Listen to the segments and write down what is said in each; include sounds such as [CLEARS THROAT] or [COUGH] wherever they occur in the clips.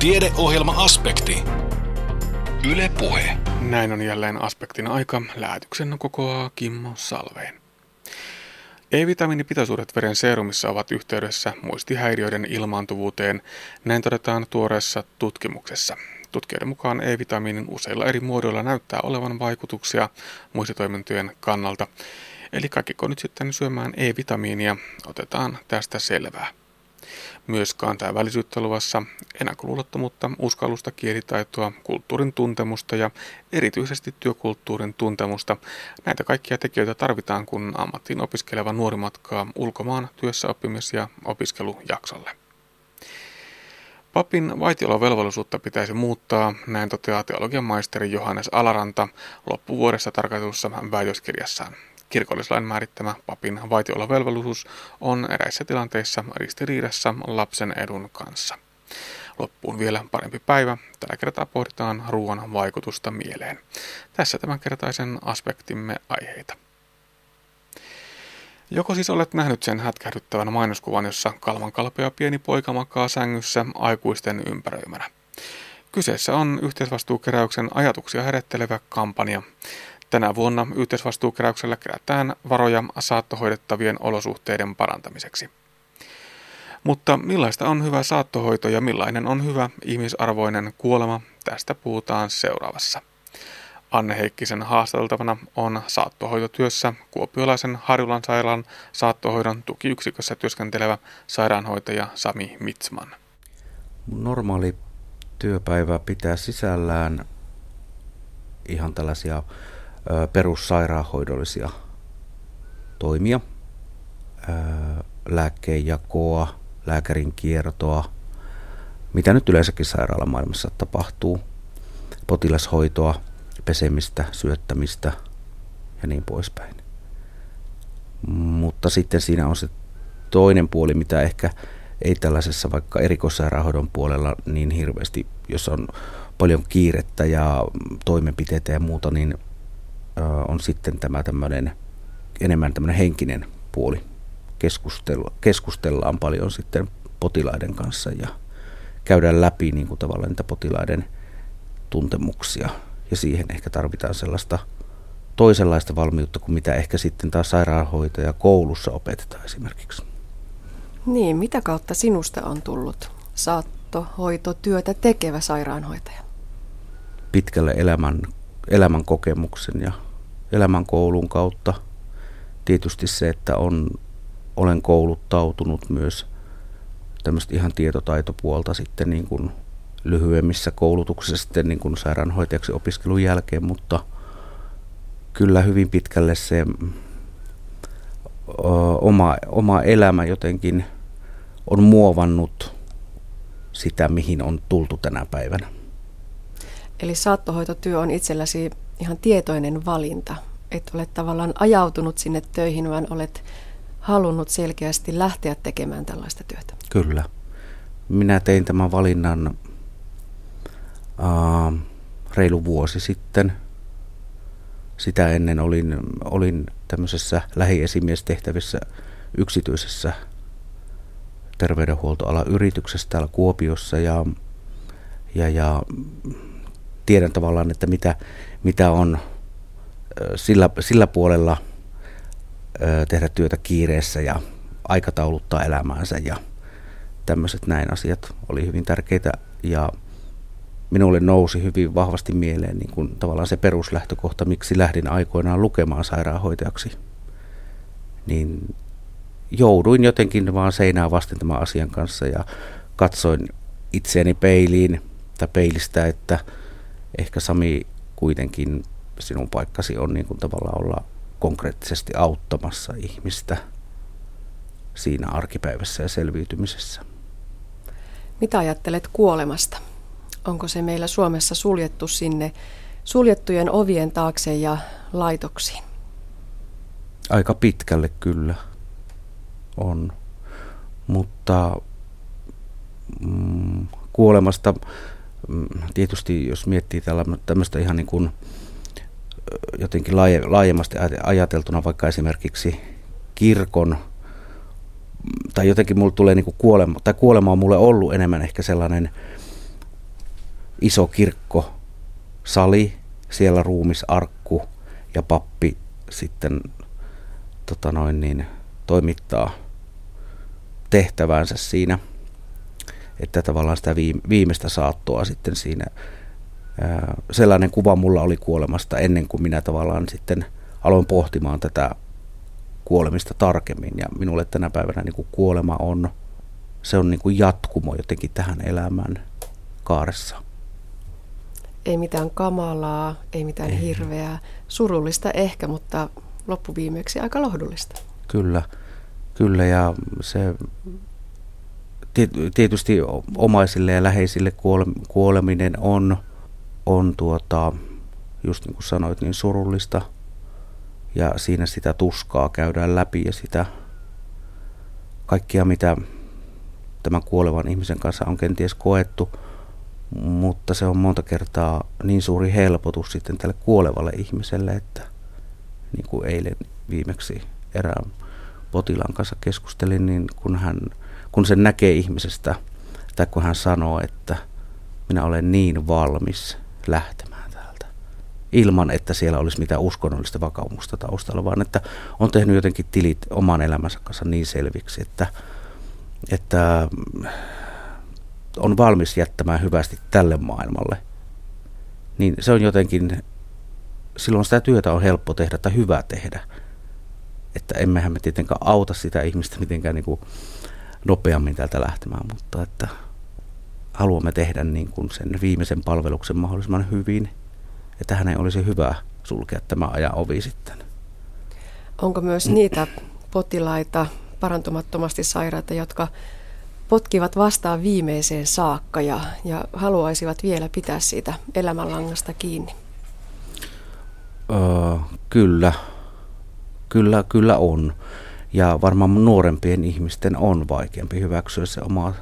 Tiedeohjelma-aspekti. Yle Puhe. Näin on jälleen aspektin aika. Lähetyksen kokoaa Kimmo Salveen. E-vitamiinipitoisuudet veren seerumissa ovat yhteydessä muistihäiriöiden ilmaantuvuuteen, näin todetaan tuoreessa tutkimuksessa. Tutkijoiden mukaan E-vitamiinin useilla eri muodoilla näyttää olevan vaikutuksia muistitoimintojen kannalta. Eli kaikki nyt sitten syömään E-vitamiinia, otetaan tästä selvää. Myös kansainvälisyyttä luvassa ennakkoluulottomuutta, uskallusta, kielitaitoa, kulttuurin tuntemusta ja erityisesti työkulttuurin tuntemusta. Näitä kaikkia tekijöitä tarvitaan, kun ammattiin opiskeleva nuori matkaa ulkomaan työssäoppimis- ja opiskelujaksolle. Papin vaitiolovelvollisuutta pitäisi muuttaa, näin toteaa teologian maisteri Johannes Alaranta loppuvuodessa tarkoitussa väitöskirjassaan. Kirkollislain määrittämä papin vaitiolovelvollisuus on eräissä tilanteissa ristiriidassa lapsen edun kanssa. Loppuun vielä parempi päivä. Tällä kertaa pohditaan ruoan vaikutusta mieleen. Tässä tämänkertaisen aspektimme aiheita. Joko siis olet nähnyt sen hätkähdyttävän mainoskuvan, jossa kalman kalpea pieni poika makaa sängyssä aikuisten ympäröimänä? Kyseessä on yhteisvastuukeräyksen ajatuksia herättelevä kampanja. Tänä vuonna yhteisvastuukeräyksellä kerätään varoja saattohoidettavien olosuhteiden parantamiseksi. Mutta millaista on hyvä saattohoito ja millainen on hyvä ihmisarvoinen kuolema, tästä puhutaan seuraavassa. Anne Heikkisen haastateltavana on saattohoitotyössä Kuopiolaisen Harjulan sairaalan saattohoidon tukiyksikössä työskentelevä sairaanhoitaja Sami Mitsman. Normaali työpäivä pitää sisällään ihan tällaisia perussairaanhoidollisia toimia, lääkkeenjakoa, lääkärin kiertoa, mitä nyt yleensäkin sairaalamaailmassa tapahtuu, potilashoitoa, pesemistä, syöttämistä ja niin poispäin. Mutta sitten siinä on se toinen puoli, mitä ehkä ei tällaisessa vaikka erikoissairaanhoidon puolella niin hirveästi, jos on paljon kiirettä ja toimenpiteitä ja muuta, niin on sitten tämä tämmöinen enemmän tämmöinen henkinen puoli. Keskustella, keskustellaan paljon sitten potilaiden kanssa ja käydään läpi niin kuin tavallaan niitä potilaiden tuntemuksia. Ja siihen ehkä tarvitaan sellaista toisenlaista valmiutta kuin mitä ehkä sitten taas sairaanhoitaja koulussa opetetaan esimerkiksi. Niin, mitä kautta sinusta on tullut saattohoitotyötä tekevä sairaanhoitaja? Pitkälle elämän, elämän kokemuksen ja elämän koulun kautta. Tietysti se, että on, olen kouluttautunut myös tämmöistä ihan tietotaitopuolta sitten niin kuin lyhyemmissä koulutuksissa sitten niin kuin sairaanhoitajaksi opiskelun jälkeen, mutta kyllä hyvin pitkälle se oma, oma elämä jotenkin on muovannut sitä, mihin on tultu tänä päivänä. Eli saattohoitotyö on itselläsi ihan tietoinen valinta. Et ole tavallaan ajautunut sinne töihin, vaan olet halunnut selkeästi lähteä tekemään tällaista työtä. Kyllä. Minä tein tämän valinnan uh, reilu vuosi sitten. Sitä ennen olin, olin tämmöisessä lähiesimiestehtävissä yksityisessä terveydenhuoltoalan yrityksessä täällä Kuopiossa ja, ja, ja tiedän tavallaan, että mitä, mitä on sillä, sillä puolella tehdä työtä kiireessä ja aikatauluttaa elämäänsä ja tämmöiset näin asiat oli hyvin tärkeitä ja minulle nousi hyvin vahvasti mieleen niin kuin tavallaan se peruslähtökohta, miksi lähdin aikoinaan lukemaan sairaanhoitajaksi. Niin jouduin jotenkin vaan seinää vasten tämän asian kanssa ja katsoin itseäni peiliin tai peilistä, että ehkä Sami kuitenkin sinun paikkasi on niin kuin tavallaan olla konkreettisesti auttamassa ihmistä siinä arkipäivässä ja selviytymisessä. Mitä ajattelet kuolemasta? Onko se meillä Suomessa suljettu sinne suljettujen ovien taakse ja laitoksiin? Aika pitkälle kyllä on, mutta mm, kuolemasta tietysti jos miettii tämmöistä ihan niin kuin jotenkin laaje, laajemmasti ajateltuna vaikka esimerkiksi kirkon, tai jotenkin mulle tulee niin kuin kuolema, tai kuolema on mulle ollut enemmän ehkä sellainen iso kirkko, sali, siellä ruumisarkku ja pappi sitten tota noin niin, toimittaa tehtävänsä siinä, että tavallaan sitä viimeistä saattoa sitten siinä. Sellainen kuva mulla oli kuolemasta ennen kuin minä tavallaan sitten aloin pohtimaan tätä kuolemista tarkemmin. Ja minulle tänä päivänä niin kuin kuolema on, se on niin kuin jatkumo jotenkin tähän elämään kaaressa. Ei mitään kamalaa, ei mitään ei. hirveää, surullista ehkä, mutta loppuviimeksi aika lohdullista. Kyllä, kyllä ja se tietysti omaisille ja läheisille kuoleminen on, on tuota, just niin kuin sanoit, niin surullista – ja siinä sitä tuskaa käydään läpi ja sitä kaikkia, mitä tämän kuolevan ihmisen kanssa on kenties koettu, mutta se on monta kertaa niin suuri helpotus sitten tälle kuolevalle ihmiselle, että niin kuin eilen viimeksi erään potilaan kanssa keskustelin, niin kun, hän, kun sen näkee ihmisestä, tai kun hän sanoo, että minä olen niin valmis lähtemään, ilman, että siellä olisi mitään uskonnollista vakaumusta taustalla, vaan että on tehnyt jotenkin tilit oman elämänsä kanssa niin selviksi, että, että on valmis jättämään hyvästi tälle maailmalle. Niin se on jotenkin, silloin sitä työtä on helppo tehdä tai hyvä tehdä. Että emmehän me tietenkään auta sitä ihmistä mitenkään niin kuin nopeammin täältä lähtemään, mutta että haluamme tehdä niin kuin sen viimeisen palveluksen mahdollisimman hyvin – että hänen olisi hyvä sulkea tämä ajan ovi sitten. Onko myös niitä potilaita, parantumattomasti sairaita, jotka potkivat vastaan viimeiseen saakka ja, ja haluaisivat vielä pitää siitä elämänlangasta kiinni? Öö, kyllä, kyllä, kyllä on. Ja varmaan nuorempien ihmisten on vaikeampi hyväksyä se oma,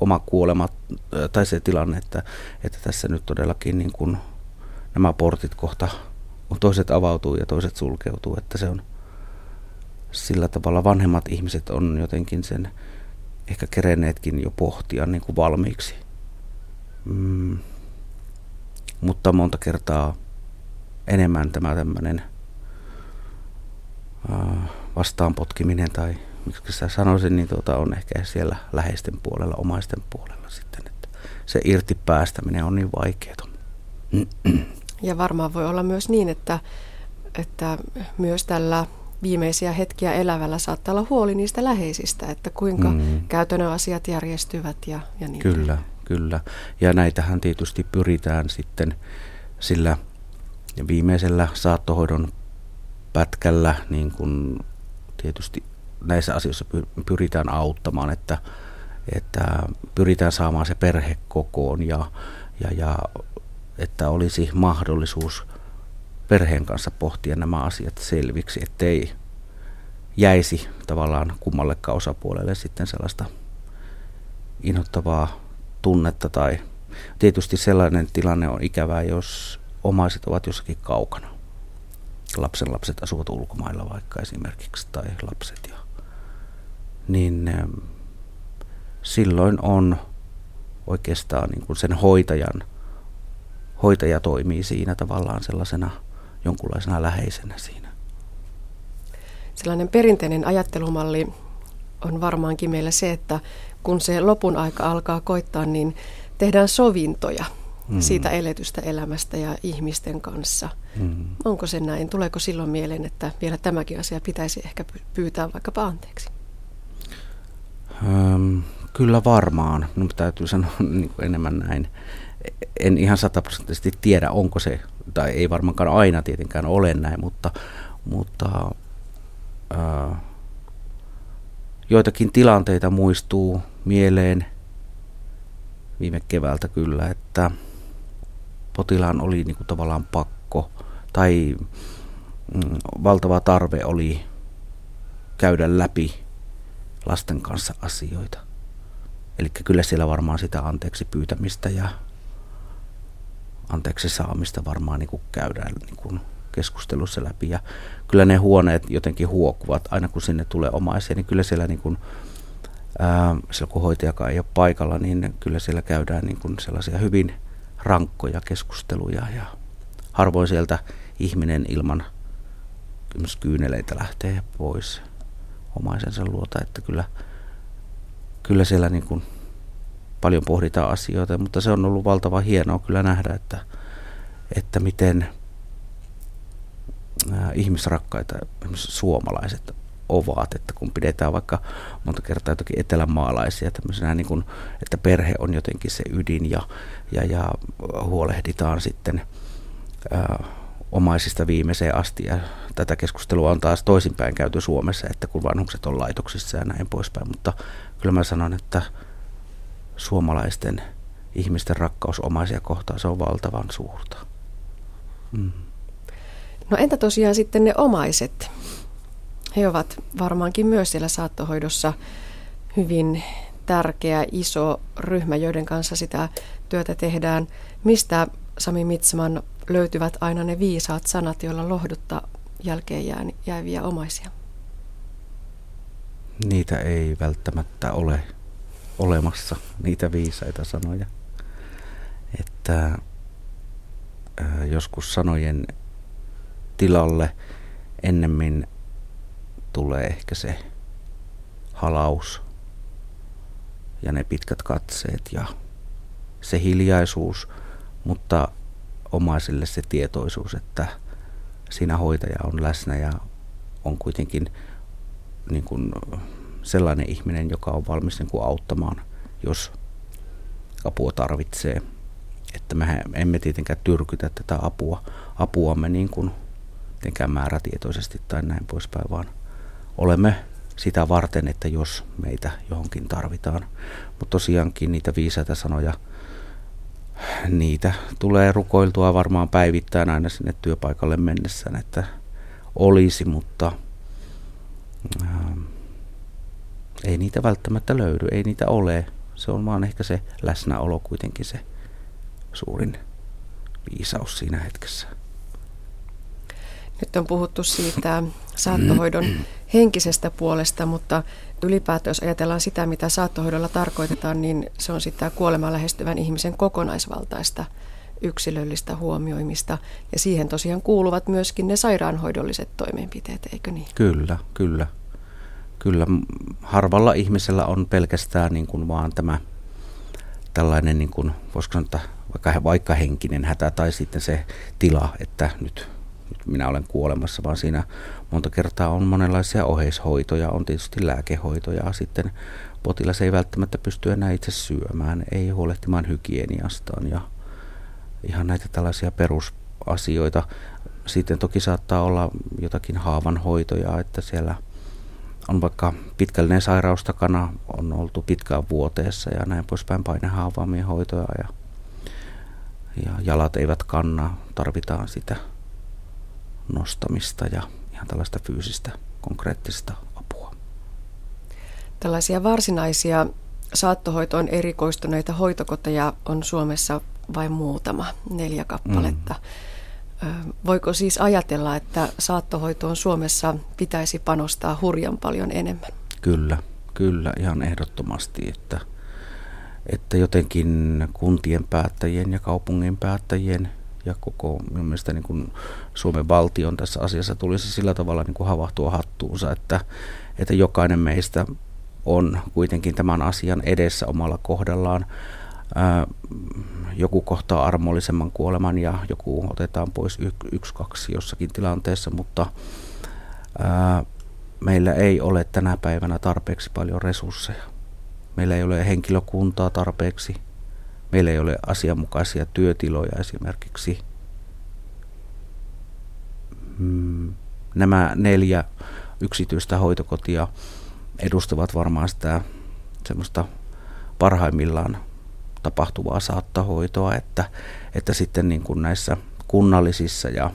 oma kuolema tai se tilanne, että, että tässä nyt todellakin niin kuin nämä portit kohta, toiset avautuu ja toiset sulkeutuu, että se on sillä tavalla vanhemmat ihmiset on jotenkin sen ehkä kerenneetkin jo pohtia niin kuin valmiiksi. Mm. Mutta monta kertaa enemmän tämä tämmöinen äh, vastaanpotkiminen tai miksi sä sanoisin, niin tuota on ehkä siellä läheisten puolella, omaisten puolella sitten, että se irti päästäminen on niin vaikeaa. Ja varmaan voi olla myös niin, että, että myös tällä viimeisiä hetkiä elävällä saattaa olla huoli niistä läheisistä, että kuinka mm. käytännön asiat järjestyvät ja, ja niin. Kyllä, kyllä. Ja näitähän tietysti pyritään sitten sillä viimeisellä saattohoidon pätkällä, niin kuin tietysti näissä asioissa pyritään auttamaan, että, että pyritään saamaan se perhe kokoon ja, ja, ja että olisi mahdollisuus perheen kanssa pohtia nämä asiat selviksi, ettei jäisi tavallaan kummallekaan osapuolelle sitten sellaista inhottavaa tunnetta tai tietysti sellainen tilanne on ikävää, jos omaiset ovat jossakin kaukana. Lapsen lapset asuvat ulkomailla vaikka esimerkiksi tai lapset ja niin silloin on oikeastaan niin kuin sen hoitajan hoitaja toimii siinä tavallaan sellaisena jonkunlaisena läheisenä siinä. Sellainen perinteinen ajattelumalli on varmaankin meillä se, että kun se lopun aika alkaa koittaa, niin tehdään sovintoja mm. siitä eletystä elämästä ja ihmisten kanssa. Mm. Onko se näin? Tuleeko silloin mieleen, että vielä tämäkin asia pitäisi ehkä pyytää vaikkapa anteeksi? Öm, kyllä varmaan. Minun täytyy sanoa [LAUGHS] niin kuin enemmän näin en ihan sataprosenttisesti tiedä, onko se, tai ei varmaankaan aina tietenkään ole näin, mutta, mutta ää, joitakin tilanteita muistuu mieleen viime keväältä kyllä, että potilaan oli niin kuin tavallaan pakko tai mm, valtava tarve oli käydä läpi lasten kanssa asioita. Eli kyllä siellä varmaan sitä anteeksi pyytämistä ja anteeksi saamista varmaan niin kuin käydään niin kuin keskustelussa läpi. Ja kyllä ne huoneet jotenkin huokuvat, aina kun sinne tulee omaisia, niin kyllä siellä niin kuin, silloin kun hoitajakaan ei ole paikalla, niin kyllä siellä käydään niin kuin sellaisia hyvin rankkoja keskusteluja ja harvoin sieltä ihminen ilman kyyneleitä lähtee pois omaisensa luota, että kyllä, kyllä siellä niin kuin paljon pohditaan asioita, mutta se on ollut valtava hienoa kyllä nähdä, että, että miten ihmisrakkaita suomalaiset ovat, että kun pidetään vaikka monta kertaa jotakin etelämaalaisia tämmöisenä, niin kuin, että perhe on jotenkin se ydin ja, ja, ja huolehditaan sitten ää, omaisista viimeiseen asti. Ja tätä keskustelua on taas toisinpäin käyty Suomessa, että kun vanhukset on laitoksissa ja näin poispäin, mutta kyllä mä sanon, että suomalaisten ihmisten rakkaus omaisia kohtaan, se on valtavan suurta. Mm. No entä tosiaan sitten ne omaiset? He ovat varmaankin myös siellä saattohoidossa hyvin tärkeä, iso ryhmä, joiden kanssa sitä työtä tehdään. Mistä Sami Mitsman löytyvät aina ne viisaat sanat, joilla lohduttaa jälkeen jääviä omaisia? Niitä ei välttämättä ole olemassa, niitä viisaita sanoja. Että joskus sanojen tilalle ennemmin tulee ehkä se halaus ja ne pitkät katseet ja se hiljaisuus, mutta omaisille se tietoisuus, että siinä hoitaja on läsnä ja on kuitenkin niin kuin sellainen ihminen, joka on valmis niin kuin auttamaan, jos apua tarvitsee. Että me emme tietenkään tyrkytä tätä apua, apuamme niin kuin määrätietoisesti tai näin poispäin, vaan olemme sitä varten, että jos meitä johonkin tarvitaan. Mutta tosiaankin niitä viisaita sanoja, niitä tulee rukoiltua varmaan päivittäin aina sinne työpaikalle mennessään, että olisi, mutta ää, ei niitä välttämättä löydy, ei niitä ole. Se on vaan ehkä se läsnäolo kuitenkin se suurin viisaus siinä hetkessä. Nyt on puhuttu siitä saattohoidon henkisestä puolesta, mutta ylipäätään jos ajatellaan sitä, mitä saattohoidolla tarkoitetaan, niin se on sitä kuolemaan lähestyvän ihmisen kokonaisvaltaista yksilöllistä huomioimista. Ja siihen tosiaan kuuluvat myöskin ne sairaanhoidolliset toimenpiteet, eikö niin? Kyllä, kyllä. Kyllä harvalla ihmisellä on pelkästään niin kuin vaan tämä tällainen, niin kuin, voisiko sanoa, vaikka, vaikka henkinen hätä tai sitten se tila, että nyt nyt minä olen kuolemassa, vaan siinä monta kertaa on monenlaisia oheishoitoja, on tietysti lääkehoitoja, sitten potilas ei välttämättä pysty enää itse syömään, ei huolehtimaan hygieniastaan ja ihan näitä tällaisia perusasioita. Sitten toki saattaa olla jotakin haavanhoitoja, että siellä on vaikka pitkällinen sairaus takana, on oltu pitkään vuoteessa ja näin poispäin painehaavaamien hoitoja ja, ja jalat eivät kanna, tarvitaan sitä nostamista ja ihan tällaista fyysistä konkreettista apua. Tällaisia varsinaisia saattohoitoon erikoistuneita hoitokoteja on Suomessa vain muutama, neljä kappaletta. Mm. Voiko siis ajatella, että saattohoitoon Suomessa pitäisi panostaa hurjan paljon enemmän? Kyllä, kyllä ihan ehdottomasti, että, että jotenkin kuntien päättäjien ja kaupungin päättäjien ja koko minun mielestä niin kuin Suomen valtion tässä asiassa tulisi sillä tavalla niin kuin havahtua hattuunsa, että, että jokainen meistä on kuitenkin tämän asian edessä omalla kohdallaan. Joku kohtaa armollisemman kuoleman ja joku otetaan pois y- yksi, kaksi jossakin tilanteessa, mutta ää, meillä ei ole tänä päivänä tarpeeksi paljon resursseja. Meillä ei ole henkilökuntaa tarpeeksi Meillä ei ole asianmukaisia työtiloja esimerkiksi. Mm, nämä neljä yksityistä hoitokotia edustavat varmaan sitä semmoista parhaimmillaan tapahtuvaa saattahoitoa, että, että sitten niin kuin näissä kunnallisissa ja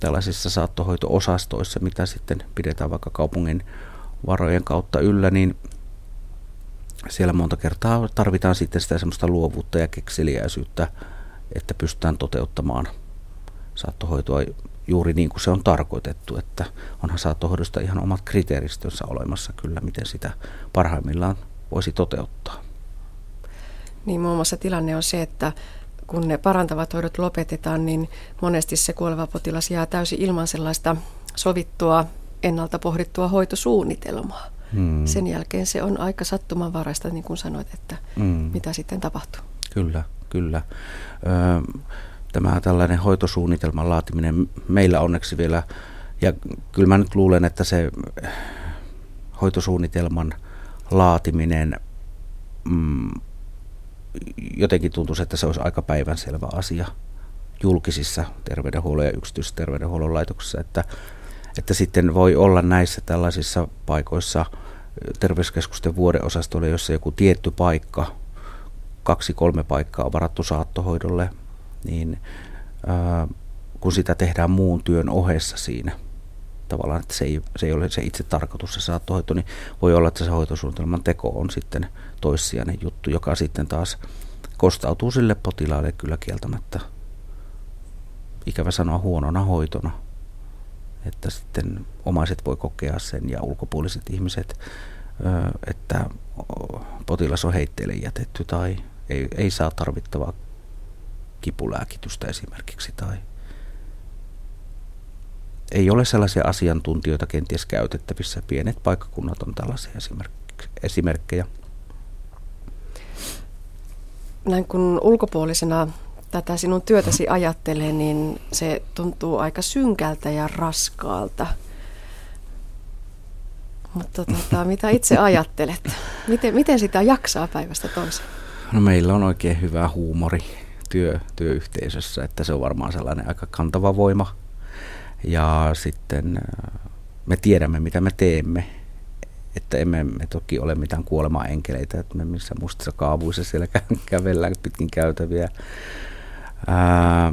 tällaisissa saattohoito-osastoissa, mitä sitten pidetään vaikka kaupungin varojen kautta yllä, niin siellä monta kertaa tarvitaan sitten sitä semmoista luovuutta ja kekseliäisyyttä, että pystytään toteuttamaan saattohoitoa juuri niin kuin se on tarkoitettu, että onhan saattohoidosta ihan omat kriteeristönsä olemassa kyllä, miten sitä parhaimmillaan voisi toteuttaa. Niin muun muassa tilanne on se, että kun ne parantavat hoidot lopetetaan, niin monesti se kuoleva potilas jää täysin ilman sellaista sovittua, ennalta pohdittua hoitosuunnitelmaa. Hmm. Sen jälkeen se on aika sattumanvaraista, niin kuin sanoit, että hmm. mitä sitten tapahtuu. Kyllä, kyllä. Ö, tämä tällainen hoitosuunnitelman laatiminen meillä onneksi vielä, ja kyllä mä nyt luulen, että se hoitosuunnitelman laatiminen mm, jotenkin tuntuu, että se olisi aika päivänselvä asia julkisissa terveydenhuollon ja yksityisterveydenhuollon laitoksissa, että, että sitten voi olla näissä tällaisissa paikoissa terveyskeskusten vuodeosastolle, jossa joku tietty paikka, kaksi-kolme paikkaa on varattu saattohoidolle, niin ää, kun sitä tehdään muun työn ohessa siinä, tavallaan, että se ei, se ei ole se itse tarkoitus se saattohoito, niin voi olla, että se hoitosuunnitelman teko on sitten toissijainen juttu, joka sitten taas kostautuu sille potilaalle kyllä kieltämättä ikävä sanoa huonona hoitona. Että sitten omaiset voi kokea sen ja ulkopuoliset ihmiset, että potilas on heitteille jätetty tai ei, ei saa tarvittavaa kipulääkitystä esimerkiksi tai ei ole sellaisia asiantuntijoita kenties käytettävissä. Pienet paikkakunnat on tällaisia esimerkkejä. Näin kun ulkopuolisena tätä sinun työtäsi ajattelee, niin se tuntuu aika synkältä ja raskaalta. Mutta tota, [LAUGHS] mitä itse ajattelet? Miten, miten sitä jaksaa päivästä toiseen? No meillä on oikein hyvä huumori työ, työyhteisössä, että se on varmaan sellainen aika kantava voima. Ja sitten äh, me tiedämme, mitä me teemme. Että emme me toki ole mitään kuolema-enkeleitä, että me missä mustissa kaavuissa siellä [LAUGHS] kävellään pitkin käytäviä. Ää,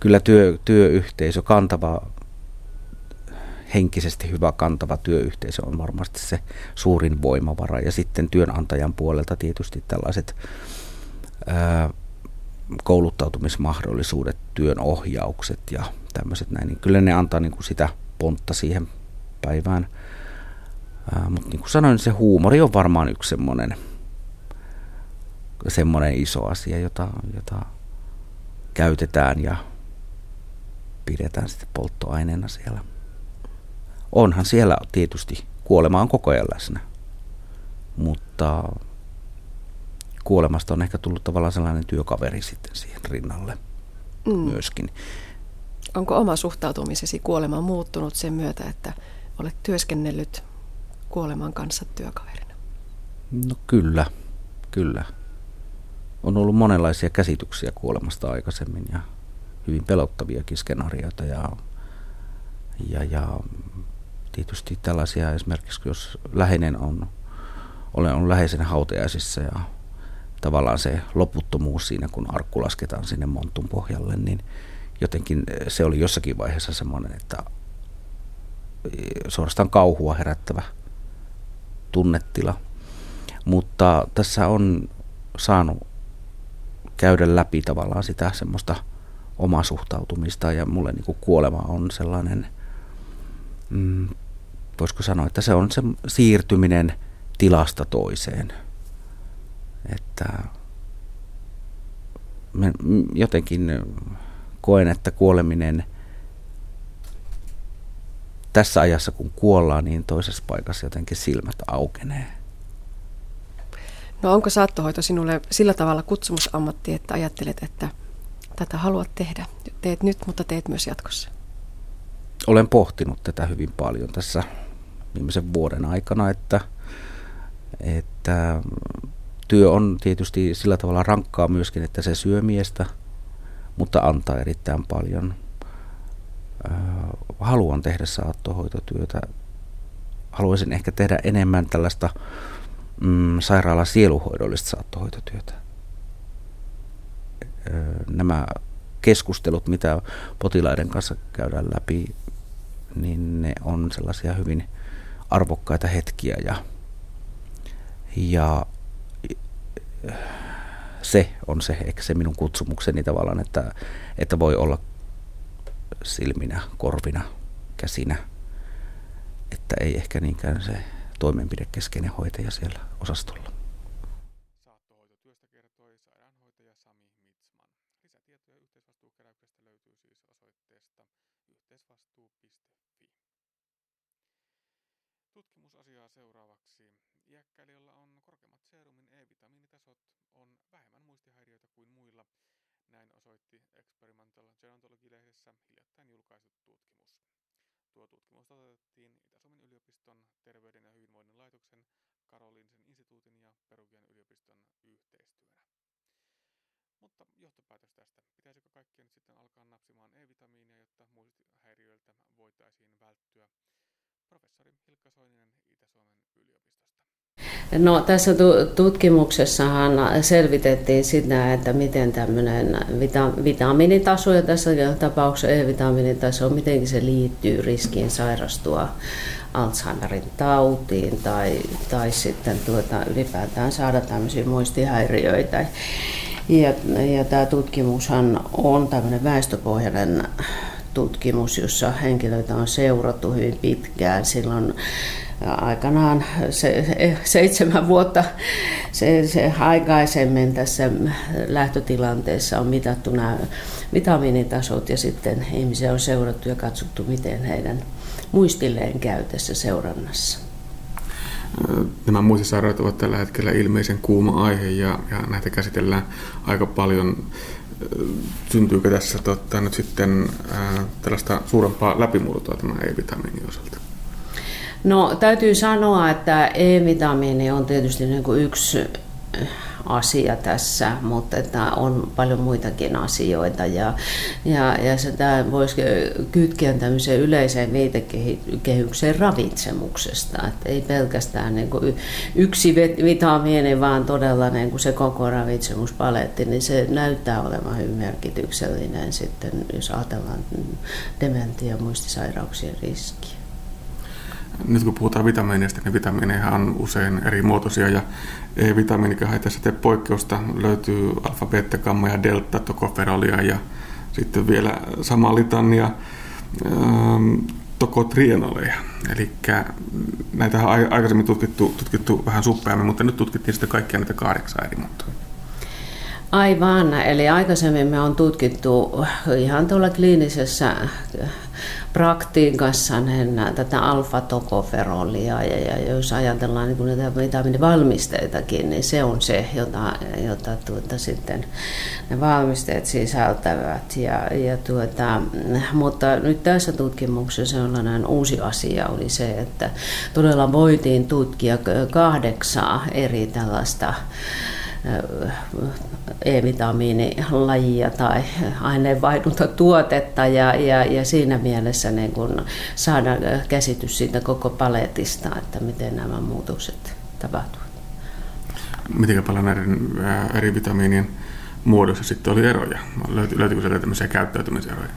kyllä työ, työyhteisö, kantava, henkisesti hyvä kantava työyhteisö on varmasti se suurin voimavara. Ja sitten työnantajan puolelta tietysti tällaiset ää, kouluttautumismahdollisuudet, työn ohjaukset ja tämmöiset näin, niin kyllä ne antaa niin kuin sitä pontta siihen päivään. Mutta niin kuin sanoin, se huumori on varmaan yksi semmoinen, semmoinen iso asia, jota, jota käytetään ja pidetään sitten polttoaineena siellä. Onhan siellä tietysti kuolema on koko ajan läsnä, mutta kuolemasta on ehkä tullut tavallaan sellainen työkaveri sitten siihen rinnalle mm. myöskin. Onko oma suhtautumisesi kuolemaan muuttunut sen myötä, että olet työskennellyt kuoleman kanssa työkaverina? No kyllä, kyllä. On ollut monenlaisia käsityksiä kuolemasta aikaisemmin ja hyvin pelottaviakin skenaarioita ja, ja, ja tietysti tällaisia esimerkiksi, jos läheinen on, olen on läheisen hautajaisissa ja tavallaan se loputtomuus siinä, kun arkku lasketaan sinne montun pohjalle, niin jotenkin se oli jossakin vaiheessa semmoinen, että suorastaan kauhua herättävä tunnetila. Mutta tässä on saanut käydä läpi tavallaan sitä semmoista omaa suhtautumista ja mulle niin kuin kuolema on sellainen, mm, voisiko sanoa, että se on se siirtyminen tilasta toiseen – että mä jotenkin koen, että kuoleminen tässä ajassa kun kuollaan, niin toisessa paikassa jotenkin silmät aukenee. No onko saattohoito sinulle sillä tavalla kutsumusammatti, että ajattelet, että tätä haluat tehdä? Teet nyt, mutta teet myös jatkossa. Olen pohtinut tätä hyvin paljon tässä viimeisen vuoden aikana, että, että työ on tietysti sillä tavalla rankkaa myöskin, että se syö miestä, mutta antaa erittäin paljon. Haluan tehdä saattohoitotyötä. Haluaisin ehkä tehdä enemmän tällaista mm, sairaala sieluhoidollista saattohoitotyötä. Nämä keskustelut, mitä potilaiden kanssa käydään läpi, niin ne on sellaisia hyvin arvokkaita hetkiä ja, ja se on se, ehkä se minun kutsumukseni tavallaan, että, että voi olla silminä, korvina, käsinä, että ei ehkä niinkään se toimenpidekeskeinen hoitaja siellä osastolla. toimitusjohtaja Sami Mitsman. Lisätietoja yhteisvastuukeräyksestä löytyy siis osoitteesta yhteisvastuu.fi. Tutkimusasiaa seuraavaksi. Iäkkäillä, joilla on korkeammat serumin E-vitamiinitasot, on vähemmän muistihäiriöitä kuin muilla. Näin osoitti Experimental Gerontology-lehdessä hiljattain julkaistu tutkimus. Tuo tutkimus toteutettiin Itä-Suomen yliopiston terveyden ja hyvinvoinnin laitoksen, Karolinsen instituutin ja Perugian yliopiston yhteistyönä. Mutta johtopäätös tästä. Pitäisikö kaikkien nyt sitten alkaa napsimaan E-vitamiinia, jotta muistihäiriöiltä voitaisiin välttyä? Hilkka Soininen Itä-Suomen yliopistosta. No, tässä tutkimuksessahan selvitettiin sitä, että miten tämmöinen vita- vitamiinitaso ja tässä tapauksessa E-vitamiinitaso, miten se liittyy riskiin sairastua Alzheimerin tautiin tai, tai sitten tuota, ylipäätään saada tämmöisiä muistihäiriöitä. Ja, ja tämä tutkimushan on tämmöinen väestöpohjainen tutkimus, jossa henkilöitä on seurattu hyvin pitkään. Silloin aikanaan se, seitsemän vuotta se, se aikaisemmin tässä lähtötilanteessa on mitattu nämä vitamiinitasot ja sitten ihmisiä on seurattu ja katsottu, miten heidän muistilleen käy tässä seurannassa. Nämä muistisairaudet ovat tällä hetkellä ilmeisen kuuma aihe ja, ja näitä käsitellään aika paljon. Syntyykö tässä totta, nyt sitten ää, tällaista suurempaa läpimurtoa tämän E-vitamiinin osalta? No täytyy sanoa, että E-vitamiini on tietysti niin kuin yksi asia tässä, mutta että on paljon muitakin asioita ja, ja, ja sitä voisi kytkeä tämmöiseen yleiseen viitekehykseen ravitsemuksesta. Että ei pelkästään niin kuin yksi vitamiini, vaan todella niin kuin se koko ravitsemuspaletti, niin se näyttää olevan hyvin merkityksellinen sitten, jos ajatellaan dementia ja muistisairauksien riskiä nyt kun puhutaan vitamiineista, niin vitamiineja on usein eri muotoisia ja E-vitamiinikaan ei tässä tee poikkeusta. Löytyy alfa, beta, gamma ja delta, tokoferolia ja sitten vielä sama litania ähm, tokotrienoleja. Eli näitä on aikaisemmin tutkittu, tutkittu vähän suppeammin, mutta nyt tutkittiin sitten kaikkia näitä kahdeksan eri muotoja. Aivan, eli aikaisemmin me on tutkittu ihan tuolla kliinisessä praktiikassa niin tätä alfa-tokoferolia ja, ja jos ajatellaan niin näitä vitamiinivalmisteitakin, niin se on se, jota, jota tuota, sitten ne valmisteet sisältävät. Ja, ja tuota, mutta nyt tässä tutkimuksessa sellainen uusi asia oli se, että todella voitiin tutkia kahdeksaa eri tällaista E-vitamiinilajia tai aineenvaihdunta ja, ja, ja siinä mielessä niin kun saada käsitys siitä koko paletista, että miten nämä muutokset tapahtuvat. Miten paljon näiden eri vitamiinien muodossa sitten oli eroja? Löytyykö sieltä tämmöisiä käyttäytymiseroja?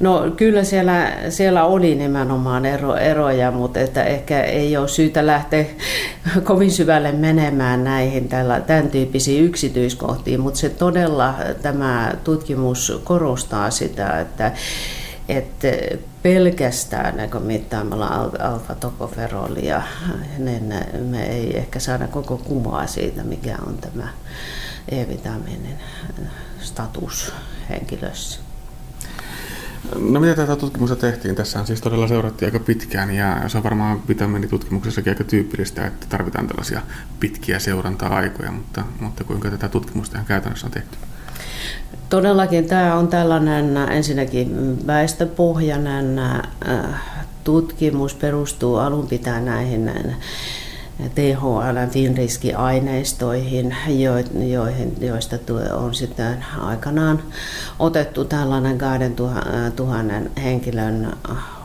No kyllä siellä, siellä oli nimenomaan ero, eroja, mutta että ehkä ei ole syytä lähteä [LAUGHS] kovin syvälle menemään näihin tällä, tämän tyyppisiin yksityiskohtiin, mutta se todella tämä tutkimus korostaa sitä, että että pelkästään kun mittaamalla alfa-tokoferolia, niin me ei ehkä saada koko kumaa siitä, mikä on tämä E-vitamiinin status henkilössä. No mitä tätä tutkimusta tehtiin? Tässä on siis todella seurattiin aika pitkään ja se on varmaan vitamiinitutkimuksessakin aika tyypillistä, että tarvitaan tällaisia pitkiä seurantaa-aikoja, mutta, mutta kuinka tätä tutkimusta ihan käytännössä on tehty? Todellakin tämä on tällainen ensinnäkin väestöpohjainen äh, tutkimus, perustuu alun pitäen näihin THL finriskiaineistoihin, joihin, joista on sitten aikanaan otettu tällainen 2000 henkilön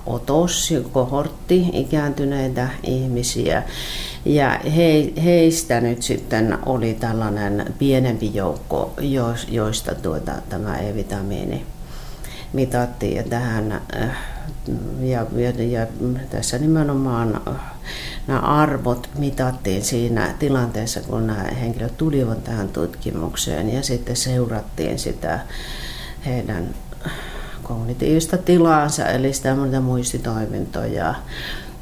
otos, kohortti ikääntyneitä ihmisiä. Ja he, heistä nyt sitten oli tällainen pienempi joukko, joista tuota, tämä E-vitamiini mitattiin. Ja, tähän, ja, ja, ja tässä nimenomaan nämä arvot mitattiin siinä tilanteessa, kun nämä henkilöt tulivat tähän tutkimukseen ja sitten seurattiin sitä heidän kognitiivista tilaansa, eli sitä muistitoimintoja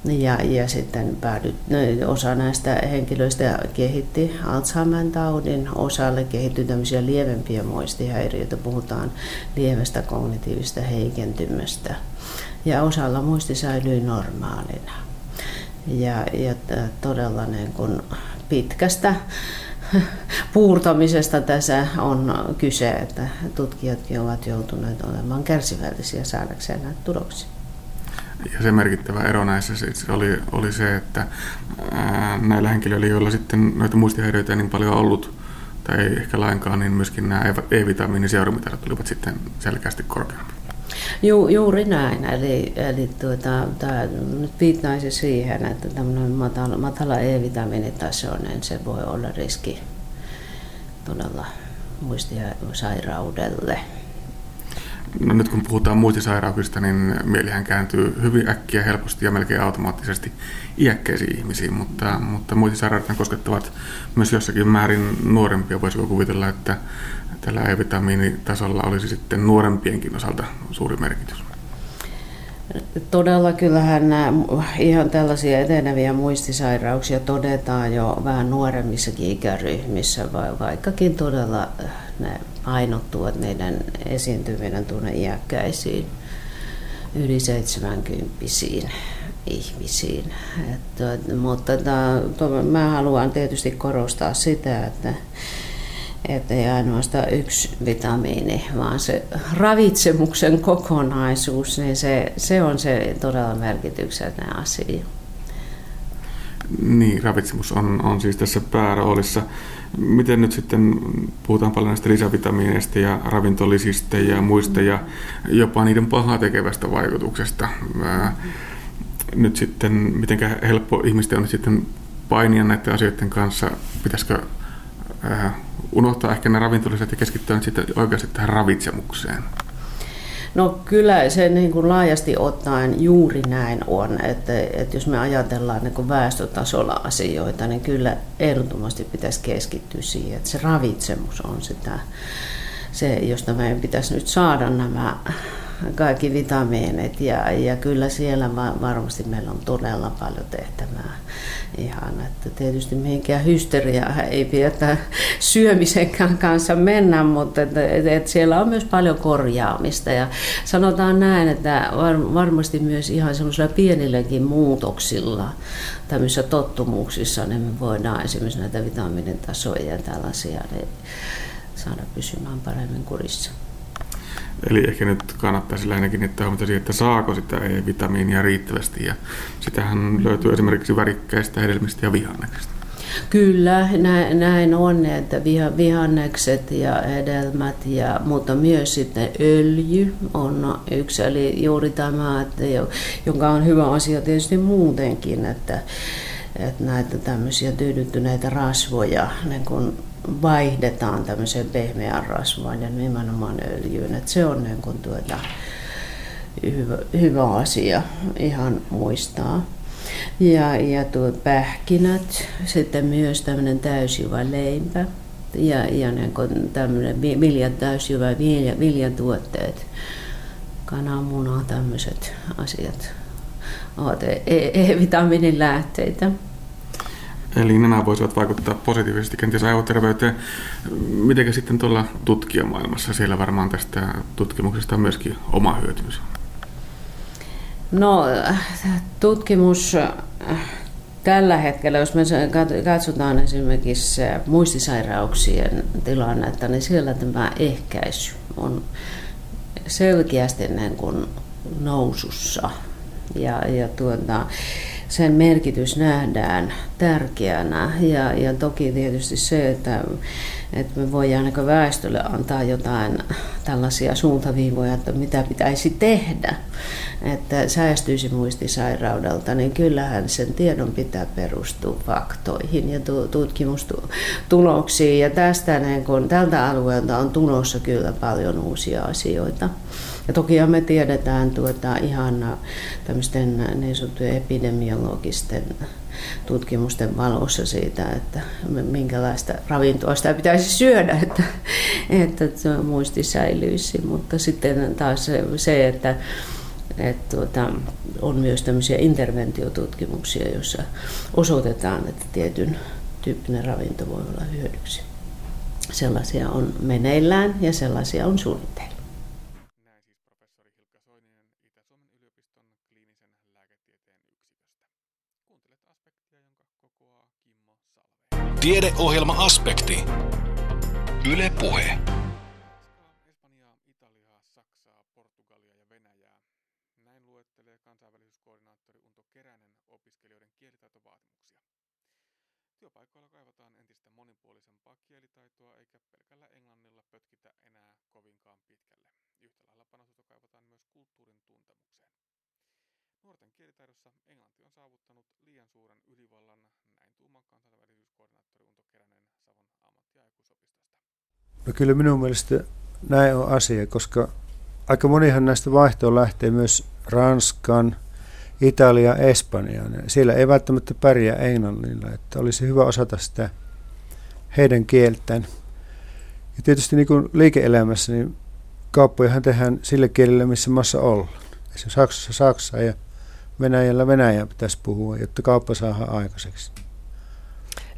Ja, ja sitten päädyt, no, osa näistä henkilöistä kehitti Alzheimer taudin, osalle kehittyi tämmöisiä lievempiä muistihäiriöitä, puhutaan lievästä kognitiivista heikentymästä. Ja osalla muisti säilyi normaalina. Ja, ja todella niin kuin pitkästä [LAUGHS] puurtamisesta tässä on kyse, että tutkijatkin ovat joutuneet olemaan kärsivällisiä saadakseen näitä tuloksia. Ja se merkittävä ero näissä siis oli, oli se, että näillä henkilöillä, joilla sitten noita muistihäiriöitä ei niin paljon ollut, tai ei ehkä lainkaan, niin myöskin nämä E-vitamiiniseurumitarat olivat sitten selkeästi korkeampi. Ju, juuri näin. Eli, eli tuota, tämä nyt viittaisi siihen, että tämmöinen matala, matala E-vitamiinitaso, niin se voi olla riski todella muistisairaudelle. No nyt kun puhutaan muistisairauksista, niin mielihän kääntyy hyvin äkkiä, helposti ja melkein automaattisesti iäkkäisiin ihmisiin, mutta, mutta muistisairaudet koskettavat myös jossakin määrin nuorempia. Voisiko kuvitella, että tällä E-vitamiinitasolla olisi sitten nuorempienkin osalta suuri merkitys? Todella kyllähän nämä ihan tällaisia eteneviä muistisairauksia todetaan jo vähän nuoremmissakin ikäryhmissä, vaikkakin todella ne painottuvat meidän esiintyminen tuonne iäkkäisiin yli 70 ihmisiin. Että, mutta ta, to, mä haluan tietysti korostaa sitä, että, että ei ainoastaan yksi vitamiini, vaan se ravitsemuksen kokonaisuus, niin se, se on se todella merkityksellinen asia. Niin, ravitsemus on, on siis tässä pääroolissa. Miten nyt sitten, puhutaan paljon näistä lisävitamiineista ja ravintolisista ja muista ja jopa niiden pahaa tekevästä vaikutuksesta. Nyt sitten, miten helppo ihmisten on sitten painia näiden asioiden kanssa? Pitäisikö unohtaa ehkä ne ravintoliset ja keskittyä nyt sitten oikeasti tähän ravitsemukseen? No kyllä se niin kuin laajasti ottaen juuri näin on, että, että jos me ajatellaan niin kuin väestötasolla asioita, niin kyllä ehdottomasti pitäisi keskittyä siihen, että se ravitsemus on sitä, se, josta meidän pitäisi nyt saada nämä kaikki vitamiinit ja, ja kyllä siellä varmasti meillä on todella paljon tehtävää. Ihan, että tietysti mihinkään hysteriaa ei pidä syömisenkään kanssa mennä, mutta että, että, että siellä on myös paljon korjaamista ja sanotaan näin, että var, varmasti myös ihan semmoisilla pienilläkin muutoksilla tämmöisissä tottumuksissa, niin me voidaan esimerkiksi näitä vitamiinitasoja ja tällaisia niin saada pysymään paremmin kurissa. Eli ehkä nyt kannattaisi lähinnä kiinnittää huomiota siihen, että saako sitä E-vitamiinia riittävästi. Ja sitähän löytyy esimerkiksi värikkäistä hedelmistä ja vihanneksista. Kyllä, näin on, että vihannekset ja hedelmät, ja, mutta myös sitten öljy on yksi, eli juuri tämä, että, jonka on hyvä asia tietysti muutenkin, että, että näitä tämmöisiä tyydyttyneitä rasvoja, niin kun vaihdetaan tämmöiseen pehmeään rasvaan ja nimenomaan öljyyn. Et se on niin kuin tuota, hyvä, hyvä asia ihan muistaa. Ja, ja tuo pähkinät, sitten myös tämmöinen täysjyvä leipä ja, ja niin tämmöinen viljat, täysjyvä vilja, viljatuotteet, kananmuna, tämmöiset asiat ovat E-vitamiinin e-, lähteitä. Eli nämä voisivat vaikuttaa positiivisesti kenties aivoterveyteen. Miten sitten tuolla tutkijamaailmassa? Siellä varmaan tästä tutkimuksesta on myöskin oma hyötynsä. No tutkimus tällä hetkellä, jos me katsotaan esimerkiksi muistisairauksien tilannetta, niin siellä tämä ehkäisy on selkeästi niin kuin nousussa. Ja, ja tuota, sen merkitys nähdään tärkeänä. Ja, ja toki tietysti se, että, että me voidaan niin väestölle antaa jotain tällaisia suuntaviivoja, että mitä pitäisi tehdä, että säästyisi muistisairaudelta, niin kyllähän sen tiedon pitää perustua faktoihin ja tutkimustuloksiin. Ja tästä niin kun, tältä alueelta on tulossa kyllä paljon uusia asioita. Ja toki me tiedetään tuota ihan tämmöisten niin sanottujen epidemiologisten tutkimusten valossa siitä, että minkälaista ravintoa sitä pitäisi syödä, [LAUGHS] että, että muisti säilyisi. Mutta sitten taas se, että Et tuota, on myös tämmöisiä interventiotutkimuksia, joissa osoitetaan, että tietyn tyyppinen ravinto voi olla hyödyksi. Sellaisia on meneillään ja sellaisia on suunnitteilla. Näin siis professori Hilkka Soininen Itä-Suomen yliopiston kliinisen lääketieteen yksiköstä. Kuuntelet aspektia, jonka kokoaa Kimmo Salve. Tiedeohjelma Aspekti. Yle Puhe. Espanjaa, Italiaa, Saksaa, Portugalia ja Venäjää. Näin luettelee kansainvälisyyskoordinaattori Unto Keränen opiskelijoiden kielitaitovaatimuksia. Työpaikoilla kaivataan entistä monipuolisempaa kielitaitoa eikä pelkällä englannilla pötkitä enää kovinkaan pitkälle. Yhtä lailla panostusta kaivataan myös kulttuurin tuntemukseen. Nuorten kielitaidossa englanti on saavuttanut liian suuren ylivallan, näin tuuma kansainvälisyyskoordinaattori Unto Keränen Savon ammatti- ja aikuisopistosta. No kyllä minun mielestä näin on asia, koska aika monihan näistä vaihtoon lähtee myös Ranskan, Italia, Espanjaan. Siellä ei välttämättä pärjää englannilla, että olisi hyvä osata sitä heidän kieltään. Ja tietysti niin kuin liike-elämässä, niin kauppojahan tehdään sillä kielellä, missä maassa ollaan. Esimerkiksi Saksassa Saksaa ja Venäjällä Venäjää pitäisi puhua, jotta kauppa saadaan aikaiseksi.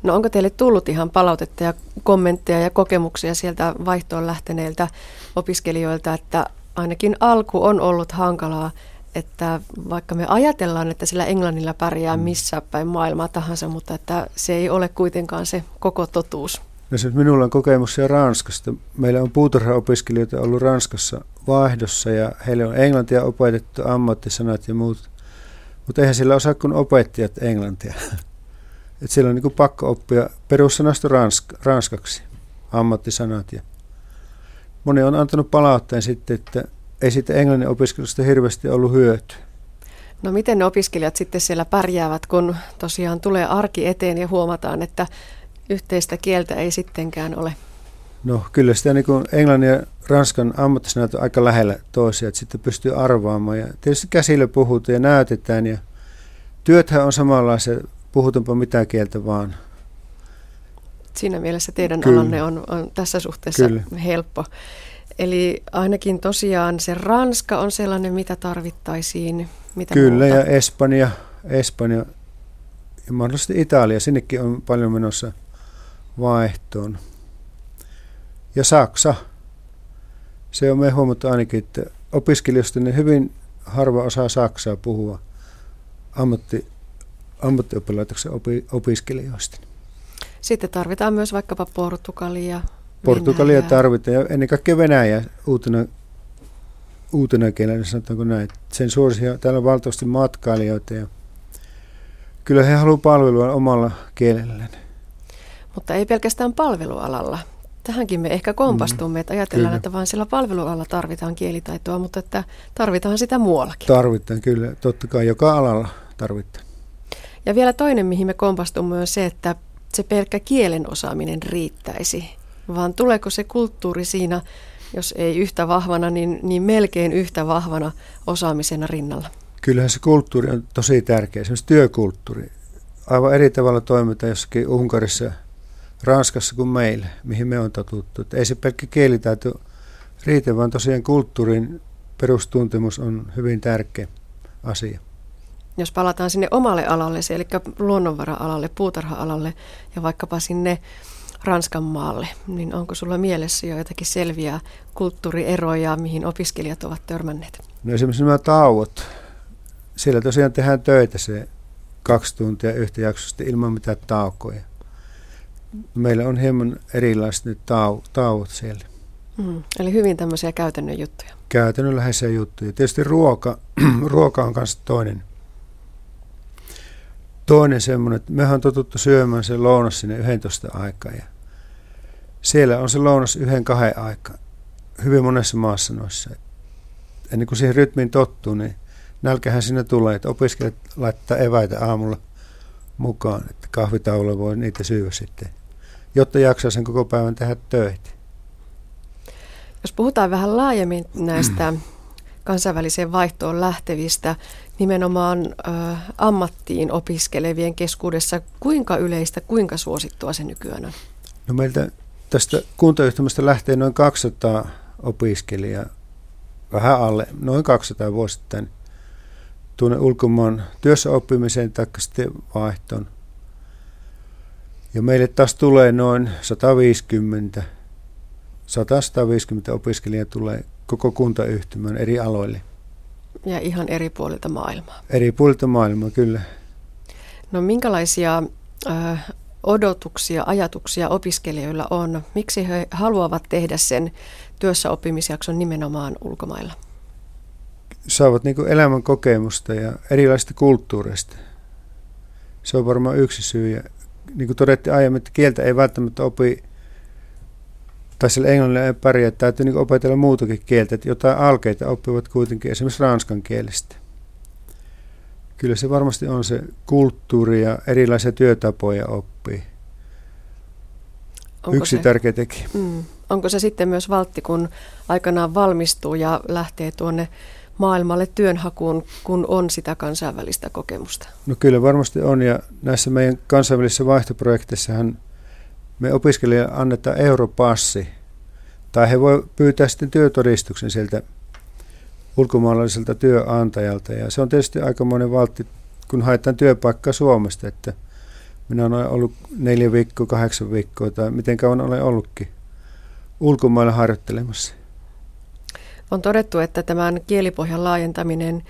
No onko teille tullut ihan palautetta ja kommentteja ja kokemuksia sieltä vaihtoon lähteneiltä opiskelijoilta, että ainakin alku on ollut hankalaa, että vaikka me ajatellaan, että sillä englannilla pärjää Mm. missä päin maailmaa tahansa, mutta että se ei ole kuitenkaan se koko totuus. No se, minulla on kokemuksia Ranskasta. Meillä on puutarhaopiskelijoita ollut Ranskassa vaihdossa ja heille on englantia opetettu, ammattisanat ja muut. Mutta eihän sillä osaa kuin opettajat englantia. [LAUGHS] Et siellä on niin pakko oppia perussanasto ransk- ranskaksi, ammattisanat. Ja moni on antanut palautteen sitten, että ei siitä englannin opiskelusta hirveästi ollut hyötyä. No miten ne opiskelijat sitten siellä pärjäävät, kun tosiaan tulee arki eteen ja huomataan, että yhteistä kieltä ei sittenkään ole? No kyllä sitä niin kuin englannin ja ranskan ammattisanat on aika lähellä toisia, että sitten pystyy arvaamaan. Ja tietysti käsillä puhutaan ja näytetään ja työthän on samanlaisia, puhutaanpa mitä kieltä vaan. Siinä mielessä teidän Kyllä. alanne on, on tässä suhteessa Kyllä. helppo. Eli ainakin tosiaan se Ranska on sellainen, mitä tarvittaisiin. Mitä Kyllä muuta? ja Espanja, Espanja ja mahdollisesti Italia, sinnekin on paljon menossa vaihtoon. Ja Saksa, se on me huomattu ainakin, että opiskelijoista ne hyvin harva osaa Saksaa puhua ammatti, ammattioppilaitoksen opi, opiskelijoista. Sitten tarvitaan myös vaikkapa Portugalia. Portugalia Venäjää. tarvitaan ja ennen kaikkea Venäjä uutena, uutena kielenä, sanotaanko näin. Sen suosia, täällä on valtavasti matkailijoita ja kyllä he haluavat palvelua omalla kielellään. Mutta ei pelkästään palvelualalla. Tähänkin me ehkä kompastumme, että ajatellaan, kyllä. että vain sillä palvelualalla tarvitaan kielitaitoa, mutta että tarvitaan sitä muuallakin. Tarvitaan kyllä, totta kai joka alalla tarvitaan. Ja vielä toinen, mihin me kompastumme, on se, että se pelkkä kielen osaaminen riittäisi, vaan tuleeko se kulttuuri siinä, jos ei yhtä vahvana, niin, niin melkein yhtä vahvana osaamisena rinnalla. Kyllähän se kulttuuri on tosi tärkeä, esimerkiksi työkulttuuri. Aivan eri tavalla toimitaan jossakin Unkarissa, Ranskassa kuin meillä, mihin me on totuttu. Että ei se pelkkä kielitaito riitä, vaan tosiaan kulttuurin perustuntemus on hyvin tärkeä asia. Jos palataan sinne omalle alalle, eli luonnonvara-alalle, puutarha-alalle ja vaikkapa sinne Ranskan maalle, niin onko sulla mielessä jo jotakin selviä kulttuurieroja, mihin opiskelijat ovat törmänneet? No esimerkiksi nämä tauot. Siellä tosiaan tehdään töitä se kaksi tuntia yhtä jaksosta ilman mitään taukoja. Meillä on hieman erilaiset ne tau, tauot siellä. Mm, eli hyvin tämmöisiä käytännön juttuja. Käytännönläheisiä juttuja. Tietysti ruoka, [CLEARS THROAT] ruoka on myös toinen. Toinen semmoinen, että mehän on totuttu syömään se lounas sinne 11 aikaa. Ja siellä on se lounas yhden kahden aikaa. Hyvin monessa maassa noissa. Ennen kuin siihen rytmiin tottuu, niin nälkähän siinä tulee, että opiskelijat laittaa eväitä aamulla mukaan, että kahvitaululla voi niitä syödä sitten, jotta jaksaa sen koko päivän tehdä töitä. Jos puhutaan vähän laajemmin näistä [CLEARS THROAT] kansainväliseen vaihtoon lähtevistä, nimenomaan ö, ammattiin opiskelevien keskuudessa, kuinka yleistä, kuinka suosittua se nykyään on? No meiltä tästä kuntayhtymästä lähtee noin 200 opiskelijaa, vähän alle, noin 200 vuosittain tuonne ulkomaan työssä oppimiseen tai sitten vaihtoon. Ja meille taas tulee noin 150, 150 opiskelijaa tulee koko kuntayhtymän eri aloille. Ja ihan eri puolilta maailmaa. Eri puolilta maailmaa, kyllä. No minkälaisia äh, odotuksia, ajatuksia opiskelijoilla on? Miksi he haluavat tehdä sen työssäoppimisjakson nimenomaan ulkomailla? Saavat niin elämän kokemusta ja erilaisista kulttuureista. Se on varmaan yksi syy. Ja niin kuin todettiin aiemmin, että kieltä ei välttämättä opi, tai sillä englannilla ei pärjää, täytyy niin opetella muutakin kieltä, että jotain alkeita oppivat kuitenkin esimerkiksi ranskan kielestä. Kyllä se varmasti on se kulttuuri ja erilaisia työtapoja oppii. Onko Yksi se, tärkeä tekijä. Mm, onko se sitten myös valtti, kun aikanaan valmistuu ja lähtee tuonne maailmalle työnhakuun, kun on sitä kansainvälistä kokemusta? No kyllä varmasti on ja näissä meidän kansainvälisissä vaihtoprojekteissahan me opiskelijoille annetaan europassi tai he voi pyytää sitten työtodistuksen sieltä ulkomaalaiselta työnantajalta ja se on tietysti aikamoinen valtti, kun haetaan työpaikkaa Suomesta, että minä olen ollut neljä viikkoa, kahdeksan viikkoa tai miten kauan olen ollutkin ulkomailla harjoittelemassa. On todettu, että tämän kielipohjan laajentaminen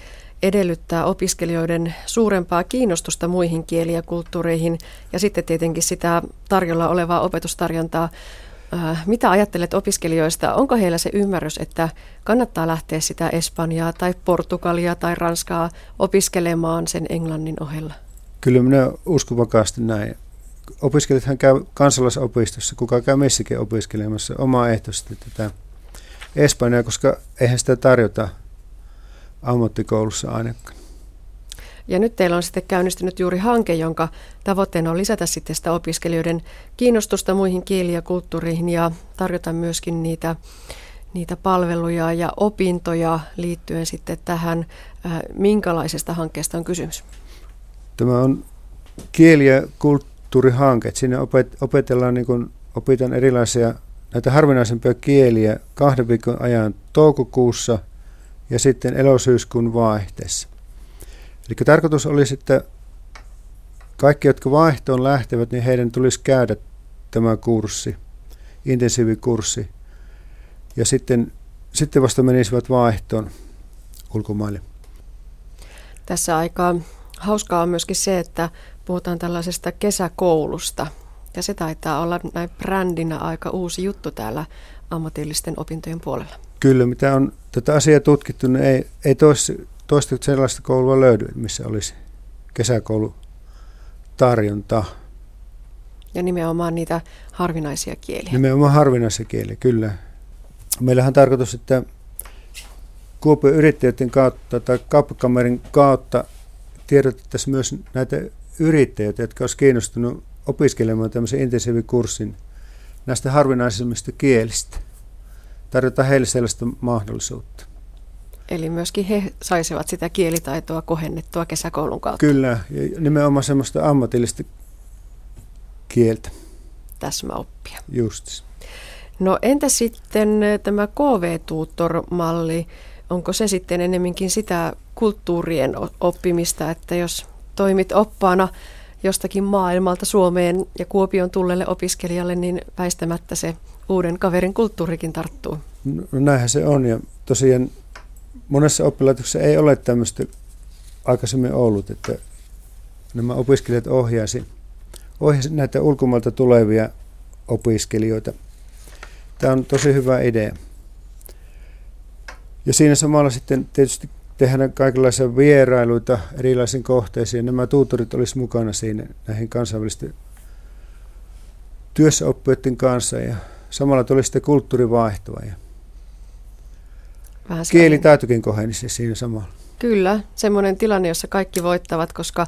edellyttää opiskelijoiden suurempaa kiinnostusta muihin kieli- ja kulttuureihin ja sitten tietenkin sitä tarjolla olevaa opetustarjontaa. Äh, mitä ajattelet opiskelijoista? Onko heillä se ymmärrys, että kannattaa lähteä sitä Espanjaa tai Portugalia tai Ranskaa opiskelemaan sen englannin ohella? Kyllä minä uskon vakaasti näin. Opiskelijathan käy kansalaisopistossa, kuka käy missäkin opiskelemassa ehtoisesti tätä Espanjaa, koska eihän sitä tarjota ammattikoulussa ainakaan. Ja nyt teillä on sitten käynnistynyt juuri hanke, jonka tavoitteena on lisätä sitten sitä opiskelijoiden kiinnostusta muihin kieliin ja kulttuureihin ja tarjota myöskin niitä, niitä palveluja ja opintoja liittyen sitten tähän. Äh, minkälaisesta hankkeesta on kysymys? Tämä on kieli- ja kulttuurihanke. Siinä opetellaan, niin kuin, opitaan erilaisia näitä harvinaisempia kieliä kahden viikon ajan toukokuussa ja sitten elosyyskuun vaihteessa. Eli tarkoitus olisi, että kaikki, jotka vaihtoon lähtevät, niin heidän tulisi käydä tämä kurssi, intensiivikurssi, ja sitten, sitten vasta menisivät vaihtoon ulkomaille. Tässä aika hauskaa on myöskin se, että puhutaan tällaisesta kesäkoulusta, ja se taitaa olla näin brändinä aika uusi juttu täällä ammatillisten opintojen puolella. Kyllä, mitä on tätä asiaa tutkittu, niin ei, ei toista, toista sellaista koulua löydy, missä olisi kesäkoulutarjonta. Ja nimenomaan niitä harvinaisia kieliä. Nimenomaan harvinaisia kieliä, kyllä. Meillähän on tarkoitus, että Kuopion yrittäjien kautta tai kauppakamerin kautta tiedotettaisiin myös näitä yrittäjiä, jotka olisivat kiinnostuneet opiskelemaan tämmöisen intensiivikurssin näistä harvinaisemmista kielistä. Tarjotaan heille sellaista mahdollisuutta. Eli myöskin he saisivat sitä kielitaitoa kohennettua kesäkoulun kautta. Kyllä, ja nimenomaan semmoista ammatillista kieltä. Täsmäoppia. Just. No entä sitten tämä KV-tuutor-malli? Onko se sitten enemminkin sitä kulttuurien oppimista, että jos toimit oppaana jostakin maailmalta Suomeen ja Kuopion tullelle opiskelijalle, niin väistämättä se uuden kaverin kulttuurikin tarttuu. No, näinhän se on ja tosiaan monessa oppilaitoksessa ei ole tämmöistä aikaisemmin ollut, että nämä opiskelijat ohjaisi, ohjaisi näitä ulkomailta tulevia opiskelijoita. Tämä on tosi hyvä idea. Ja siinä samalla sitten tietysti tehdä kaikenlaisia vierailuita erilaisiin kohteisiin. Nämä tuutorit olisi mukana siinä näihin kansainvälisten työssäoppijoiden kanssa ja samalla tuli sitten kulttuurivaihtoa ja kielitaitokin kohenisi siinä samalla. Kyllä, semmoinen tilanne, jossa kaikki voittavat, koska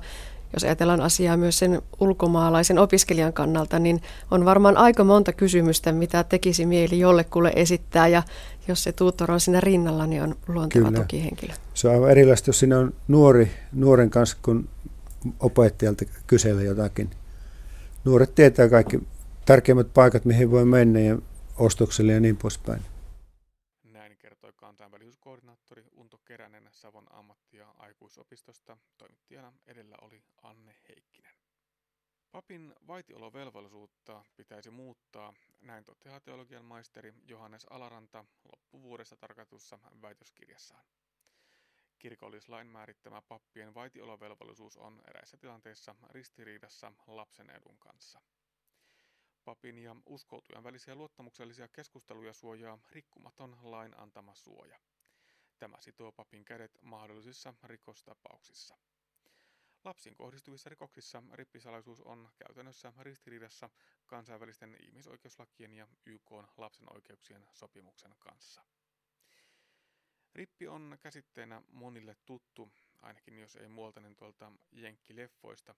jos ajatellaan asiaa myös sen ulkomaalaisen opiskelijan kannalta, niin on varmaan aika monta kysymystä, mitä tekisi mieli jollekulle esittää. Ja jos se tuutor on siinä rinnalla, niin on luonteva Kyllä. tukihenkilö. Se on aivan erilaista, jos siinä on nuori, nuoren kanssa, kun opettajalta kysellä jotakin. Nuoret tietää kaikki tärkeimmät paikat, mihin voi mennä ja ostokselle ja niin poispäin. Näin kertoi kansainvälisyyskoordinaattori Unto Keränen Savon ammatti- ja aikuisopistosta. Toimittajana edellä oli Anne Heikkinen. Papin vaitiolovelvollisuutta pitäisi muuttaa, näin toteaa teologian maisteri Johannes Alaranta loppuvuodesta tarkoitussa väitöskirjassaan. Kirkollislain määrittämä pappien vaitiolovelvollisuus on eräissä tilanteissa ristiriidassa lapsen edun kanssa. Papin ja uskoutujan välisiä luottamuksellisia keskusteluja suojaa rikkumaton lain antama suoja. Tämä sitoo papin kädet mahdollisissa rikostapauksissa. Lapsiin kohdistuvissa rikoksissa rippisalaisuus on käytännössä ristiriidassa kansainvälisten ihmisoikeuslakien ja YK lapsen oikeuksien sopimuksen kanssa. Rippi on käsitteenä monille tuttu, ainakin jos ei muoltainen tuolta jenkkileffoista,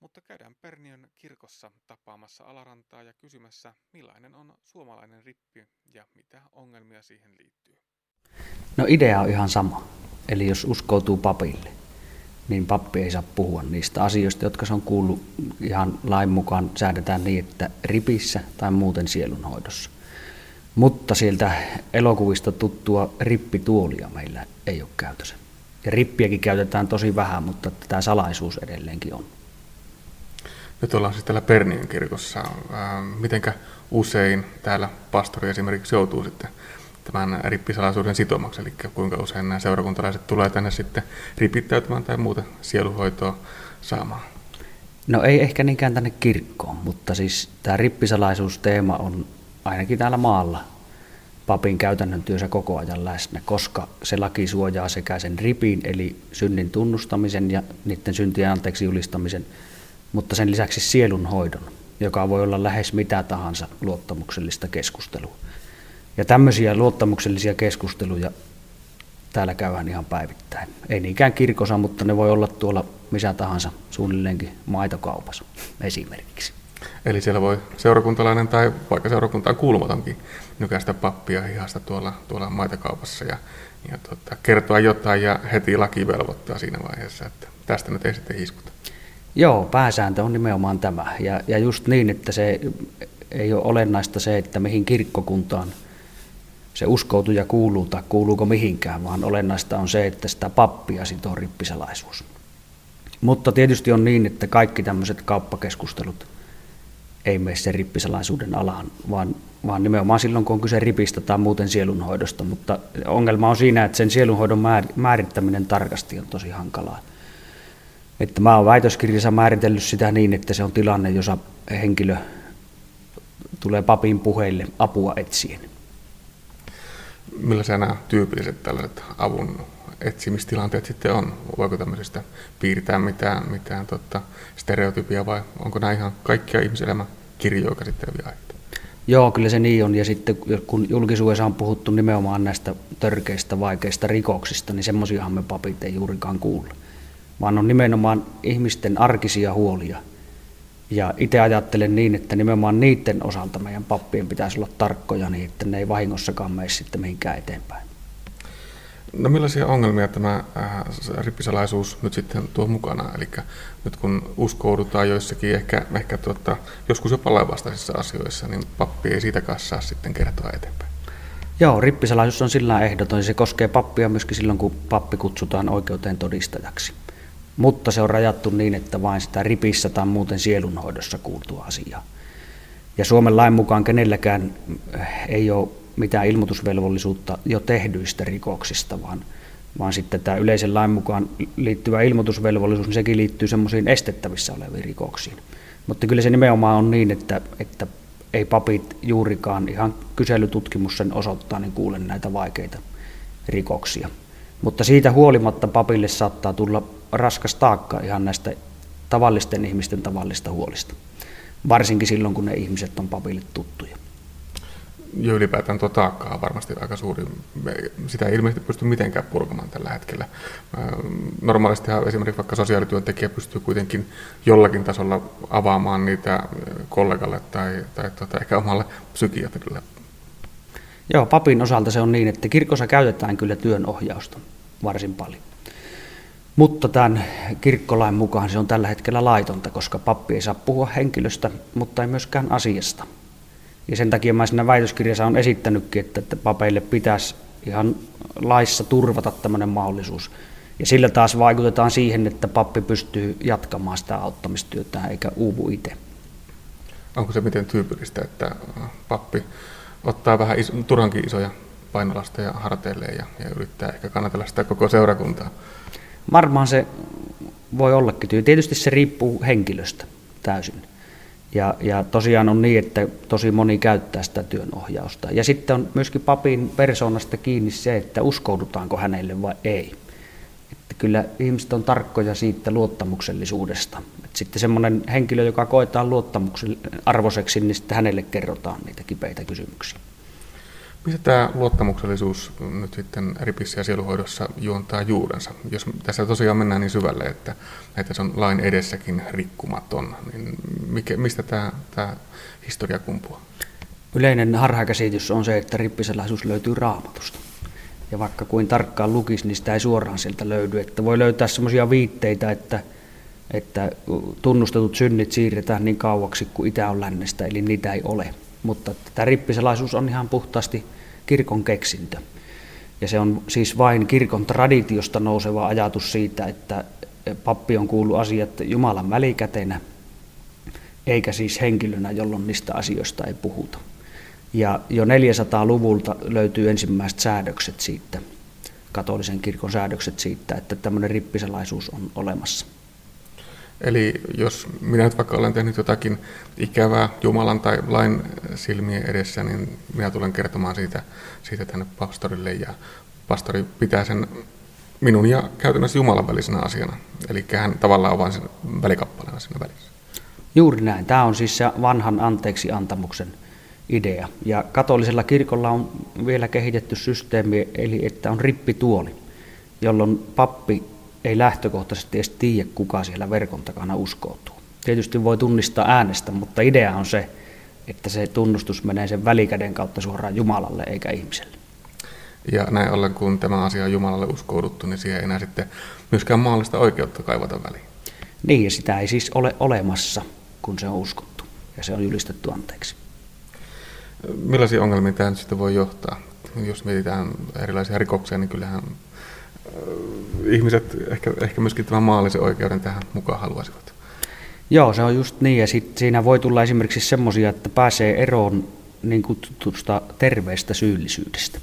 mutta käydään Perniön kirkossa tapaamassa Alarantaa ja kysymässä, millainen on suomalainen rippi ja mitä ongelmia siihen liittyy. No idea on ihan sama. Eli jos uskoutuu papille, niin pappi ei saa puhua niistä asioista, jotka se on kuullut ihan lain mukaan säädetään niin, että ripissä tai muuten sielunhoidossa. Mutta sieltä elokuvista tuttua rippituolia meillä ei ole käytössä. Ja rippiäkin käytetään tosi vähän, mutta tämä salaisuus edelleenkin on. Nyt ollaan siis täällä Perniön kirkossa. Mitenkä usein täällä pastori esimerkiksi joutuu sitten tämän rippisalaisuuden sitomaksi, eli kuinka usein nämä seurakuntalaiset tulee tänne sitten ripittäytymään tai muuten sieluhoitoa saamaan? No ei ehkä niinkään tänne kirkkoon, mutta siis tämä rippisalaisuusteema on ainakin täällä maalla papin käytännön työssä koko ajan läsnä, koska se laki suojaa sekä sen ripin eli synnin tunnustamisen ja niiden syntien anteeksi julistamisen, mutta sen lisäksi sielun hoidon, joka voi olla lähes mitä tahansa luottamuksellista keskustelua. Ja tämmöisiä luottamuksellisia keskusteluja täällä käydään ihan päivittäin. Ei niinkään kirkossa, mutta ne voi olla tuolla missä tahansa suunnilleenkin maitokaupassa esimerkiksi. Eli siellä voi seurakuntalainen tai vaikka seurakuntaan kuulumatonkin nykäistä pappia hihasta tuolla, tuolla maitokaupassa ja, ja tota, kertoa jotain ja heti laki velvoittaa siinä vaiheessa, että tästä nyt ei sitten hiskuta. Joo, pääsääntö on nimenomaan tämä. Ja, ja just niin, että se ei ole olennaista se, että mihin kirkkokuntaan se uskoutuja kuuluu tai kuuluuko mihinkään, vaan olennaista on se, että sitä pappia sitoo rippisalaisuus. Mutta tietysti on niin, että kaikki tämmöiset kauppakeskustelut ei mene sen rippisalaisuuden alaan, vaan, vaan nimenomaan silloin, kun on kyse ripistä tai muuten sielunhoidosta. Mutta ongelma on siinä, että sen sielunhoidon määrittäminen tarkasti on tosi hankalaa. Että mä oon väitöskirjassa määritellyt sitä niin, että se on tilanne, jossa henkilö tulee papin puheille apua etsien millaisia nämä tyypilliset tällaiset avun etsimistilanteet sitten on? Voiko tämmöisestä piirtää mitään, mitään tota, stereotypia vai onko nämä ihan kaikkia ihmiselämän kirjoja käsitteleviä aiheita? Joo, kyllä se niin on. Ja sitten kun julkisuudessa on puhuttu nimenomaan näistä törkeistä, vaikeista rikoksista, niin semmoisiahan me papit ei juurikaan kuulla. Vaan on nimenomaan ihmisten arkisia huolia – ja itse ajattelen niin, että nimenomaan niiden osalta meidän pappien pitäisi olla tarkkoja niin, että ne ei vahingossakaan mene sitten mihinkään eteenpäin. No millaisia ongelmia tämä äh, rippisalaisuus nyt sitten tuo mukana? Eli nyt kun uskoudutaan joissakin ehkä, ehkä tuota, joskus jopa lainvastaisissa asioissa, niin pappi ei siitäkaan saa sitten kertoa eteenpäin. Joo, rippisalaisuus on sillä ehdoton. Se koskee pappia myöskin silloin, kun pappi kutsutaan oikeuteen todistajaksi mutta se on rajattu niin, että vain sitä ripissä tai muuten sielunhoidossa kuultua asiaa. Ja Suomen lain mukaan kenelläkään eh, ei ole mitään ilmoitusvelvollisuutta jo tehdyistä rikoksista, vaan, vaan sitten tämä yleisen lain mukaan liittyvä ilmoitusvelvollisuus, niin sekin liittyy semmoisiin estettävissä oleviin rikoksiin. Mutta kyllä se nimenomaan on niin, että, että ei papit juurikaan, ihan kyselytutkimus sen osoittaa, niin kuulen näitä vaikeita rikoksia. Mutta siitä huolimatta papille saattaa tulla raskas taakka ihan näistä tavallisten ihmisten tavallista huolista. Varsinkin silloin, kun ne ihmiset on papille tuttuja. Ja ylipäätään tuo taakka on varmasti aika suuri. Sitä ei ilmeisesti pysty mitenkään purkamaan tällä hetkellä. Normaalisti esimerkiksi vaikka sosiaalityöntekijä pystyy kuitenkin jollakin tasolla avaamaan niitä kollegalle tai, tai tuota, ehkä omalle psykiatrille. Joo, papin osalta se on niin, että kirkossa käytetään kyllä työnohjausta varsin paljon. Mutta tämän kirkkolain mukaan se on tällä hetkellä laitonta, koska pappi ei saa puhua henkilöstä, mutta ei myöskään asiasta. Ja sen takia mä siinä väitöskirjassa on esittänytkin, että, papeille pitäisi ihan laissa turvata tämmöinen mahdollisuus. Ja sillä taas vaikutetaan siihen, että pappi pystyy jatkamaan sitä auttamistyötä eikä uuvu itse. Onko se miten tyypillistä, että pappi ottaa vähän iso, turhankin isoja painolasteja harteilleen ja, ja yrittää ehkä kannatella sitä koko seurakuntaa? Varmaan se voi ollakin. Tietysti se riippuu henkilöstä täysin. Ja, ja tosiaan on niin, että tosi moni käyttää sitä työnohjausta. Ja sitten on myöskin papin persoonasta kiinni se, että uskoudutaanko hänelle vai ei. Että kyllä ihmiset on tarkkoja siitä luottamuksellisuudesta. Että sitten semmoinen henkilö, joka koetaan luottamuksen arvoiseksi, niin sitten hänelle kerrotaan niitä kipeitä kysymyksiä. Mistä tämä luottamuksellisuus nyt sitten ripissä ja sieluhoidossa juontaa juurensa? Jos tässä tosiaan mennään niin syvälle, että, että se on lain edessäkin rikkumaton, niin mikä, mistä tämä, tämä historia kumpuaa? Yleinen harhakäsitys on se, että rippisalaisuus löytyy raamatusta. Ja vaikka kuin tarkkaan lukisi, niin sitä ei suoraan sieltä löydy. Että voi löytää sellaisia viitteitä, että, että tunnustetut synnit siirretään niin kauaksi kuin itä on lännestä, eli niitä ei ole. Mutta tämä rippisalaisuus on ihan puhtaasti kirkon keksintö. Ja se on siis vain kirkon traditiosta nouseva ajatus siitä, että pappi on kuullut asiat Jumalan välikätenä, eikä siis henkilönä, jolloin niistä asioista ei puhuta. Ja jo 400-luvulta löytyy ensimmäiset säädökset siitä, katolisen kirkon säädökset siitä, että tämmöinen rippisalaisuus on olemassa. Eli jos minä nyt vaikka olen tehnyt jotakin ikävää Jumalan tai lain silmien edessä, niin minä tulen kertomaan siitä, siitä tänne pastorille ja pastori pitää sen minun ja käytännössä Jumalan välisenä asiana. Eli hän tavallaan on vain sen välikappaleena siinä välissä. Juuri näin. Tämä on siis se vanhan anteeksi antamuksen idea. Ja katolisella kirkolla on vielä kehitetty systeemi, eli että on rippituoli, jolloin pappi ei lähtökohtaisesti edes tiedä, kuka siellä verkon takana uskoutuu. Tietysti voi tunnistaa äänestä, mutta idea on se, että se tunnustus menee sen välikäden kautta suoraan Jumalalle eikä ihmiselle. Ja näin ollen, kun tämä asia on Jumalalle uskouduttu, niin siihen ei enää sitten myöskään maallista oikeutta kaivata väliin. Niin, ja sitä ei siis ole olemassa, kun se on uskottu ja se on julistettu anteeksi. Millaisia ongelmia tämä sitten voi johtaa? Jos mietitään erilaisia rikoksia, niin kyllähän ihmiset ehkä, ehkä myöskin tämän maallisen oikeuden tähän mukaan haluaisivat. Joo, se on just niin, ja sit siinä voi tulla esimerkiksi semmoisia, että pääsee eroon niin kutsutusta terveestä syyllisyydestä.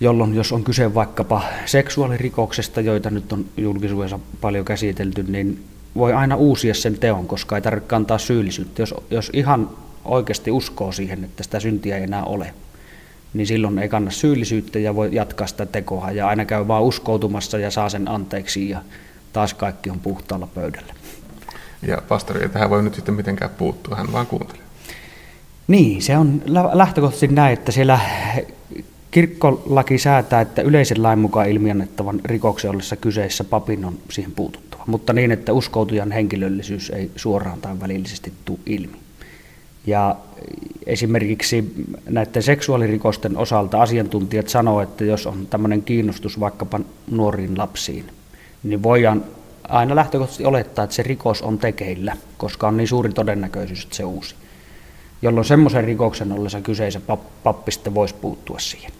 Jolloin, jos on kyse vaikkapa seksuaalirikoksesta, joita nyt on julkisuudessa paljon käsitelty, niin voi aina uusia sen teon, koska ei tarvitse kantaa syyllisyyttä. Jos, jos ihan oikeasti uskoo siihen, että sitä syntiä ei enää ole, niin silloin ei kanna syyllisyyttä ja voi jatkaa sitä tekoa ja aina käy vaan uskoutumassa ja saa sen anteeksi ja taas kaikki on puhtaalla pöydällä. Ja pastori ei tähän voi nyt sitten mitenkään puuttua, hän vaan kuuntelee. Niin, se on lähtökohtaisesti näin, että siellä kirkkolaki säätää, että yleisen lain mukaan ilmiannettavan rikoksen ollessa kyseessä papin on siihen puututtava, mutta niin, että uskoutujan henkilöllisyys ei suoraan tai välillisesti tule ilmi. Ja esimerkiksi näiden seksuaalirikosten osalta asiantuntijat sanoo, että jos on tämmöinen kiinnostus vaikkapa nuoriin lapsiin, niin voidaan aina lähtökohtaisesti olettaa, että se rikos on tekeillä, koska on niin suuri todennäköisyys, että se uusi. Jolloin semmoisen rikoksen ollessa kyseisen pappi sitten voisi puuttua siihen.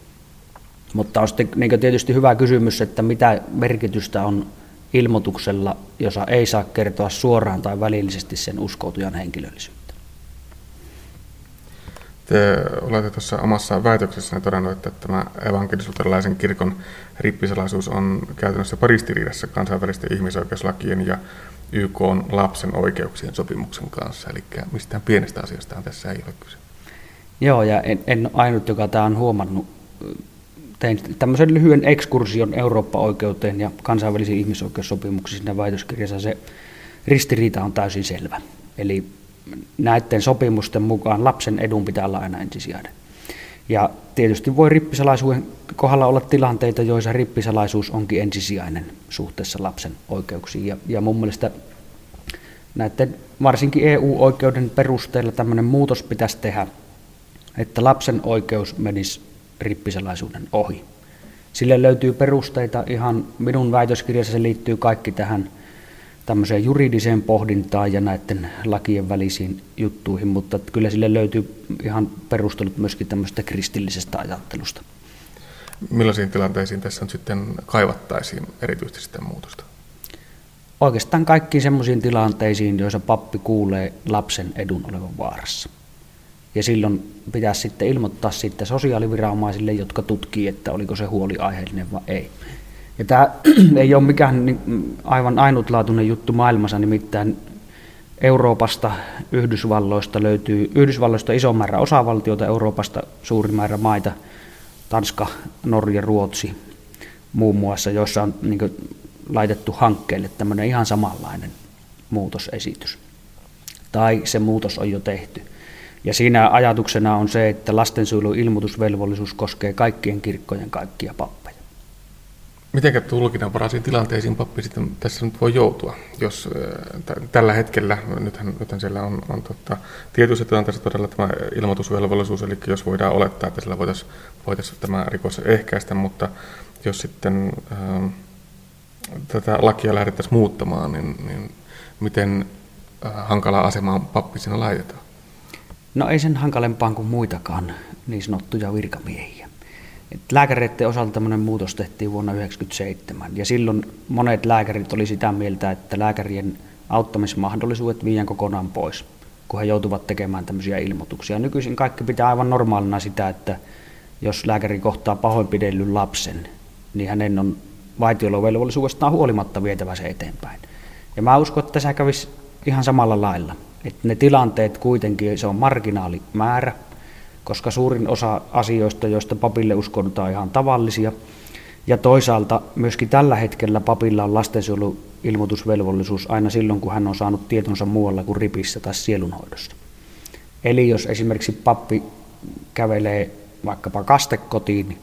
Mutta on sitten niin tietysti hyvä kysymys, että mitä merkitystä on ilmoituksella, jossa ei saa kertoa suoraan tai välillisesti sen uskoutujan henkilöllisyyttä. Te olette tuossa omassa väitöksessänne todennut, että tämä evankelisuutelaisen kirkon rippisalaisuus on käytännössä paristiriidassa kansainvälisten ihmisoikeuslakien ja YK on lapsen oikeuksien sopimuksen kanssa. Eli mistään pienestä asiasta tässä ei ole kyse. Joo, ja en, en ainut, joka tämä on huomannut. Tein tämmöisen lyhyen ekskursion Eurooppa-oikeuteen ja kansainvälisiin ihmisoikeussopimuksiin siinä väitöskirjassa. Se ristiriita on täysin selvä. Eli näiden sopimusten mukaan lapsen edun pitää olla aina ensisijainen. Ja tietysti voi rippisalaisuuden kohdalla olla tilanteita, joissa rippisalaisuus onkin ensisijainen suhteessa lapsen oikeuksiin. Ja, ja mun mielestä näiden varsinkin EU-oikeuden perusteella tämmöinen muutos pitäisi tehdä, että lapsen oikeus menisi rippisalaisuuden ohi. Sille löytyy perusteita ihan minun väitöskirjassa, se liittyy kaikki tähän tämmöiseen juridiseen pohdintaan ja näiden lakien välisiin juttuihin, mutta kyllä sille löytyy ihan perustelut myöskin tämmöisestä kristillisestä ajattelusta. Millaisiin tilanteisiin tässä nyt sitten kaivattaisiin erityisesti sitä muutosta? Oikeastaan kaikkiin semmoisiin tilanteisiin, joissa pappi kuulee lapsen edun olevan vaarassa. Ja silloin pitäisi sitten ilmoittaa sitten sosiaaliviranomaisille, jotka tutkii, että oliko se huoli aiheellinen vai ei. Ja tämä [CLEARS THROAT] ei ole mikään aivan ainutlaatuinen juttu maailmassa, nimittäin Euroopasta, Yhdysvalloista löytyy, Yhdysvalloista iso määrä osavaltioita, Euroopasta suuri määrä maita, Tanska, Norja, Ruotsi muun muassa, joissa on niin kuin, laitettu hankkeelle tämmöinen ihan samanlainen muutosesitys. Tai se muutos on jo tehty. Ja siinä ajatuksena on se, että lastensuojelun ilmoitusvelvollisuus koskee kaikkien kirkkojen kaikkia pappeja. Miten tulkinnanvaraisiin tilanteisiin pappi sitten tässä nyt voi joutua, jos t- tällä hetkellä, nythän, nythän siellä on, on tota, tietyissä tilanteissa todella tämä ilmoitusvelvollisuus, eli jos voidaan olettaa, että sillä voitaisiin voitais tämä rikos ehkäistä, mutta jos sitten äh, tätä lakia lähdettäisiin muuttamaan, niin, niin miten hankalaa asemaan pappi siinä laitetaan? No ei sen hankalempaan kuin muitakaan niin sanottuja virkamiehiä. Lääkäreiden osalta tämmöinen muutos tehtiin vuonna 1997 ja silloin monet lääkärit oli sitä mieltä, että lääkärien auttamismahdollisuudet viiän kokonaan pois, kun he joutuvat tekemään tämmöisiä ilmoituksia. Nykyisin kaikki pitää aivan normaalina sitä, että jos lääkäri kohtaa pahoinpidellyn lapsen, niin hänen on vaitiolovelvollisuudestaan huolimatta vietävä se eteenpäin. Ja mä uskon, että tässä kävisi ihan samalla lailla. Että ne tilanteet kuitenkin, se on marginaalimäärä, koska suurin osa asioista, joista papille uskotaan ihan tavallisia, ja toisaalta myöskin tällä hetkellä papilla on lastensuojeluilmoitusvelvollisuus aina silloin, kun hän on saanut tietonsa muualla kuin ripissä tai sielunhoidossa. Eli jos esimerkiksi pappi kävelee vaikkapa kastekotiin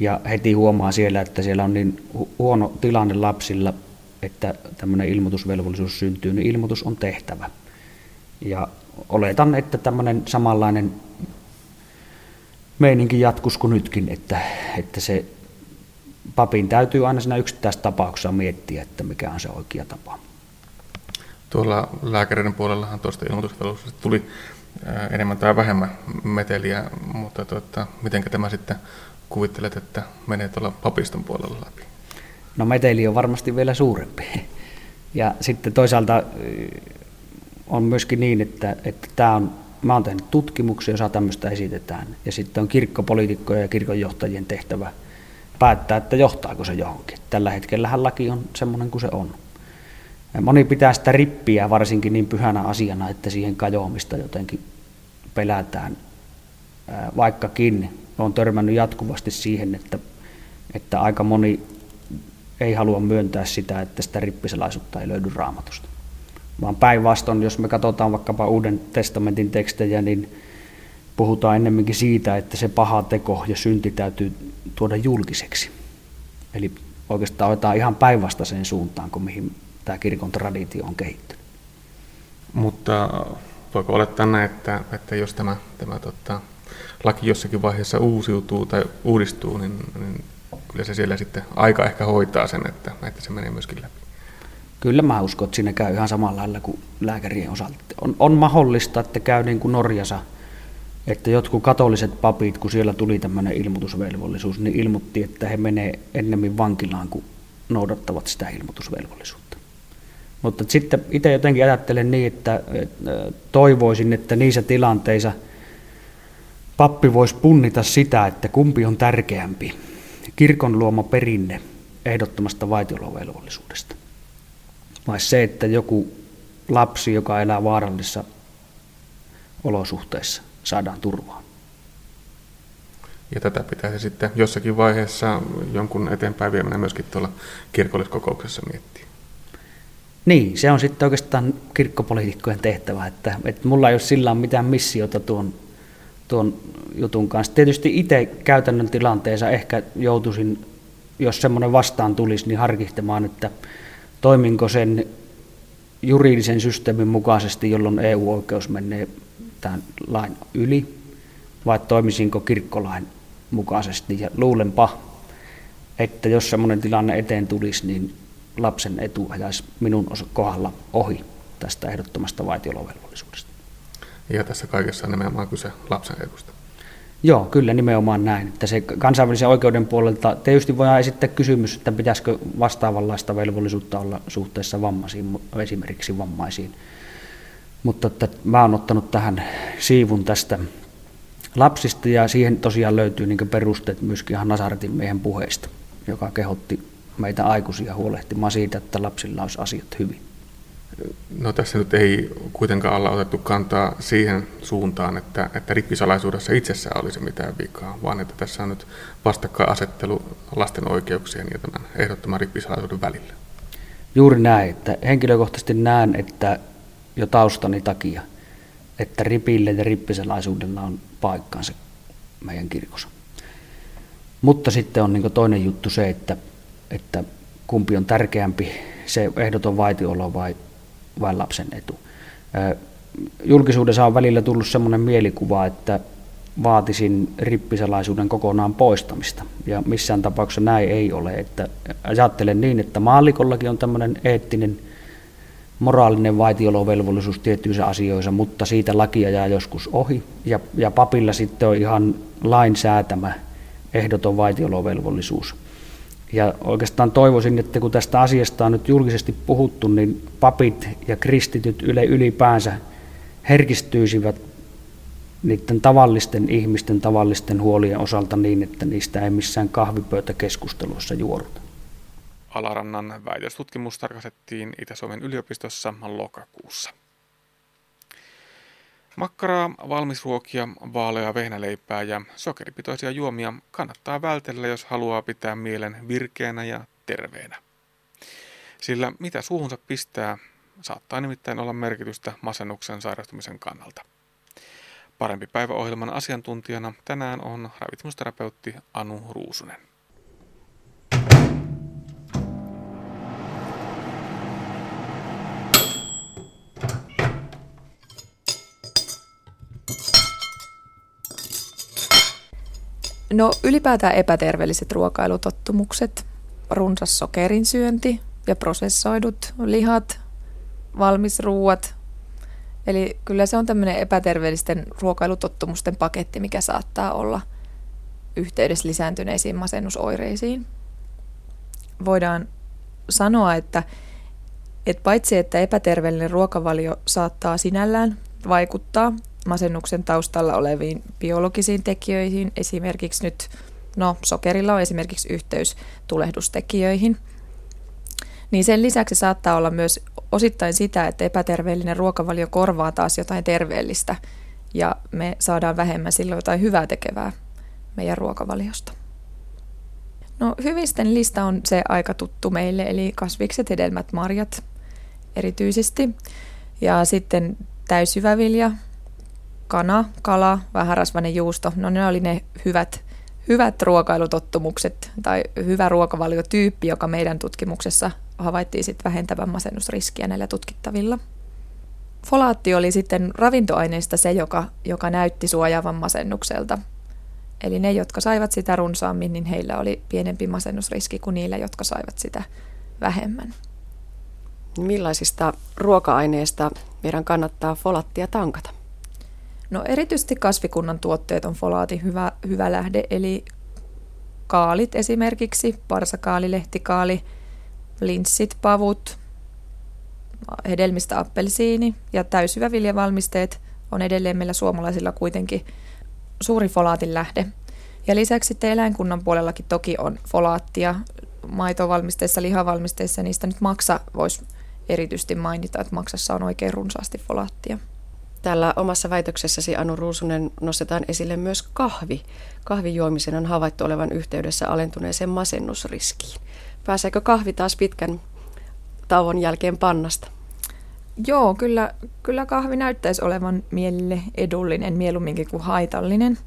ja heti huomaa siellä, että siellä on niin huono tilanne lapsilla, että tämmöinen ilmoitusvelvollisuus syntyy, niin ilmoitus on tehtävä. Ja oletan, että tämmöinen samanlainen meininki jatkus kuin nytkin, että, että se papin täytyy aina siinä yksittäistapauksessa miettiä, että mikä on se oikea tapa. Tuolla lääkäreiden puolellahan tuosta ilmoitusvelvollisuudesta tuli enemmän tai vähemmän meteliä, mutta tuota, miten tämä sitten kuvittelet, että menee tuolla papiston puolella läpi? No meteli on varmasti vielä suurempi. Ja sitten toisaalta on myöskin niin, että, että tämä on, mä olen tehnyt tutkimuksia, jossa tämmöistä esitetään. Ja sitten on kirkkopoliitikkojen ja kirkonjohtajien tehtävä päättää, että johtaako se johonkin. Tällä hetkellä laki on semmoinen kuin se on. Moni pitää sitä rippiä varsinkin niin pyhänä asiana, että siihen kajoamista jotenkin pelätään. Vaikkakin olen törmännyt jatkuvasti siihen, että, että aika moni ei halua myöntää sitä, että sitä rippisalaisuutta ei löydy raamatusta vaan päinvastoin, jos me katsotaan vaikkapa Uuden testamentin tekstejä, niin puhutaan ennemminkin siitä, että se paha teko ja synti täytyy tuoda julkiseksi. Eli oikeastaan otetaan ihan päinvastaiseen suuntaan kuin mihin tämä kirkon traditio on kehittynyt. Mutta voiko olettaa näin, että, että jos tämä, tämä tota, laki jossakin vaiheessa uusiutuu tai uudistuu, niin, niin kyllä se siellä sitten aika ehkä hoitaa sen, että, että se menee myöskin läpi. Kyllä mä uskon, että siinä käy ihan samalla lailla kuin lääkärien osalta. On, on mahdollista, että käy niin kuin Norjassa, että jotkut katoliset papit, kun siellä tuli tämmöinen ilmoitusvelvollisuus, niin ilmoitti, että he menee ennemmin vankilaan, kuin noudattavat sitä ilmoitusvelvollisuutta. Mutta sitten itse jotenkin ajattelen niin, että toivoisin, että niissä tilanteissa pappi voisi punnita sitä, että kumpi on tärkeämpi, kirkon luoma perinne ehdottomasta vaitiolovelvollisuudesta vai se, että joku lapsi, joka elää vaarallisissa olosuhteissa, saadaan turvaan. Ja tätä pitäisi sitten jossakin vaiheessa jonkun eteenpäin viemänä myöskin tuolla kirkolliskokouksessa miettiä. Niin, se on sitten oikeastaan kirkkopoliitikkojen tehtävä, että, että mulla ei ole sillä mitään missiota tuon, tuon jutun kanssa. Tietysti itse käytännön tilanteessa ehkä joutuisin, jos semmoinen vastaan tulisi, niin harkihtamaan, että toiminko sen juridisen systeemin mukaisesti, jolloin EU-oikeus menee tämän lain yli, vai toimisinko kirkkolain mukaisesti. Ja luulenpa, että jos sellainen tilanne eteen tulisi, niin lapsen etu ajaisi minun kohdalla ohi tästä ehdottomasta vaitiolovelvollisuudesta. Ja tässä kaikessa on nimenomaan kyse lapsen edusta. Joo, kyllä nimenomaan näin. Että se kansainvälisen oikeuden puolelta tietysti voidaan esittää kysymys, että pitäisikö vastaavanlaista velvollisuutta olla suhteessa vammaisiin, esimerkiksi vammaisiin. Mutta että mä oon ottanut tähän siivun tästä lapsista ja siihen tosiaan löytyy niin perusteet myöskin ihan Nasaretin miehen puheista, joka kehotti meitä aikuisia huolehtimaan siitä, että lapsilla olisi asiat hyvin. No tässä nyt ei kuitenkaan olla otettu kantaa siihen suuntaan, että, että rippisalaisuudessa itsessään olisi mitään vikaa, vaan että tässä on nyt vastakkainasettelu lasten oikeuksien ja tämän ehdottoman rippisalaisuuden välillä. Juuri näin, että henkilökohtaisesti näen, että jo taustani takia, että ripille ja rippisalaisuudella on paikkaansa meidän kirkossa. Mutta sitten on niin toinen juttu se, että, että kumpi on tärkeämpi, se ehdoton vaitiolo vai vai lapsen etu. Julkisuudessa on välillä tullut sellainen mielikuva, että vaatisin rippisalaisuuden kokonaan poistamista. Ja missään tapauksessa näin ei ole. Että ajattelen niin, että maallikollakin on tämmöinen eettinen, moraalinen vaitiolovelvollisuus tiettyissä asioissa, mutta siitä lakia jää joskus ohi. Ja, ja papilla sitten on ihan lain säätämä ehdoton vaitiolovelvollisuus. Ja oikeastaan toivoisin, että kun tästä asiasta on nyt julkisesti puhuttu, niin papit ja kristityt yle ylipäänsä herkistyisivät niiden tavallisten ihmisten tavallisten huolien osalta niin, että niistä ei missään kahvipöytäkeskusteluissa juoruta. Alarannan väitöstutkimus tarkastettiin Itä-Suomen yliopistossa lokakuussa. Makkaraa, valmisruokia, vaaleaa vehnäleipää ja sokeripitoisia juomia kannattaa vältellä, jos haluaa pitää mielen virkeänä ja terveenä. Sillä mitä suuhunsa pistää, saattaa nimittäin olla merkitystä masennuksen sairastumisen kannalta. Parempi päiväohjelman asiantuntijana tänään on ravitsemusterapeutti Anu Ruusunen. No ylipäätään epäterveelliset ruokailutottumukset, runsas sokerin syönti ja prosessoidut lihat, valmisruuat. Eli kyllä se on tämmöinen epäterveellisten ruokailutottumusten paketti, mikä saattaa olla yhteydessä lisääntyneisiin masennusoireisiin. Voidaan sanoa, että, että paitsi että epäterveellinen ruokavalio saattaa sinällään vaikuttaa masennuksen taustalla oleviin biologisiin tekijöihin, esimerkiksi nyt, no sokerilla on esimerkiksi yhteys tulehdustekijöihin, niin sen lisäksi saattaa olla myös osittain sitä, että epäterveellinen ruokavalio korvaa taas jotain terveellistä ja me saadaan vähemmän silloin jotain hyvää tekevää meidän ruokavaliosta. No hyvisten lista on se aika tuttu meille, eli kasvikset, hedelmät, marjat erityisesti. Ja sitten täysjyvävilja, kana, kala, vähärasvainen juusto, no ne oli ne hyvät, hyvät ruokailutottumukset tai hyvä ruokavaliotyyppi, joka meidän tutkimuksessa havaittiin sitten vähentävän masennusriskiä näillä tutkittavilla. Folaatti oli sitten ravintoaineista se, joka, joka näytti suojaavan masennukselta. Eli ne, jotka saivat sitä runsaammin, niin heillä oli pienempi masennusriski kuin niillä, jotka saivat sitä vähemmän. Millaisista ruoka-aineista meidän kannattaa folattia tankata? No erityisesti kasvikunnan tuotteet on folaatin hyvä, hyvä lähde, eli kaalit esimerkiksi, parsakaali, lehtikaali, linssit, pavut, hedelmistä appelsiini ja täysjyväviljavalmisteet on edelleen meillä suomalaisilla kuitenkin suuri folaatin lähde. Ja lisäksi sitten eläinkunnan puolellakin toki on folaattia maitovalmisteissa, lihavalmisteissa, niistä nyt maksa voisi erityisesti mainita, että maksassa on oikein runsaasti folaattia. Täällä omassa väitöksessäsi Anu Ruusunen nostetaan esille myös kahvi. Kahvijuomisen on havaittu olevan yhteydessä alentuneeseen masennusriskiin. Pääseekö kahvi taas pitkän tauon jälkeen pannasta? Joo, kyllä, kyllä kahvi näyttäisi olevan mielelle edullinen mieluumminkin kuin haitallinen.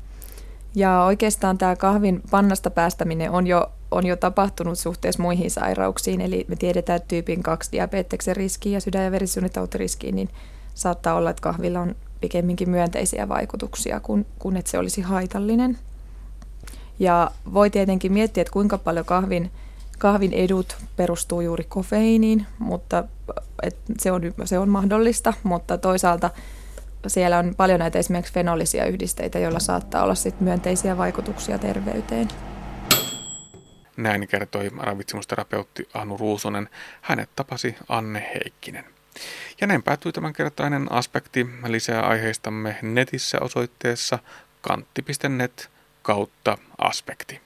Ja oikeastaan tämä kahvin pannasta päästäminen on jo, on jo tapahtunut suhteessa muihin sairauksiin. Eli me tiedetään, tyypin 2 diabeteksen riskiin ja sydän- ja verisuonitautiriskiin, niin saattaa olla, että kahvilla on pikemminkin myönteisiä vaikutuksia kuin, kuin että se olisi haitallinen. Ja voi tietenkin miettiä, että kuinka paljon kahvin, kahvin edut perustuu juuri kofeiiniin, mutta et se, on, se on mahdollista, mutta toisaalta siellä on paljon näitä esimerkiksi fenolisia yhdisteitä, joilla saattaa olla sit myönteisiä vaikutuksia terveyteen. Näin kertoi ravitsemusterapeutti Anu Ruusonen. Hänet tapasi Anne Heikkinen. Ja näin päättyi tämänkertainen aspekti. Lisää aiheistamme netissä osoitteessa kantti.net kautta aspekti.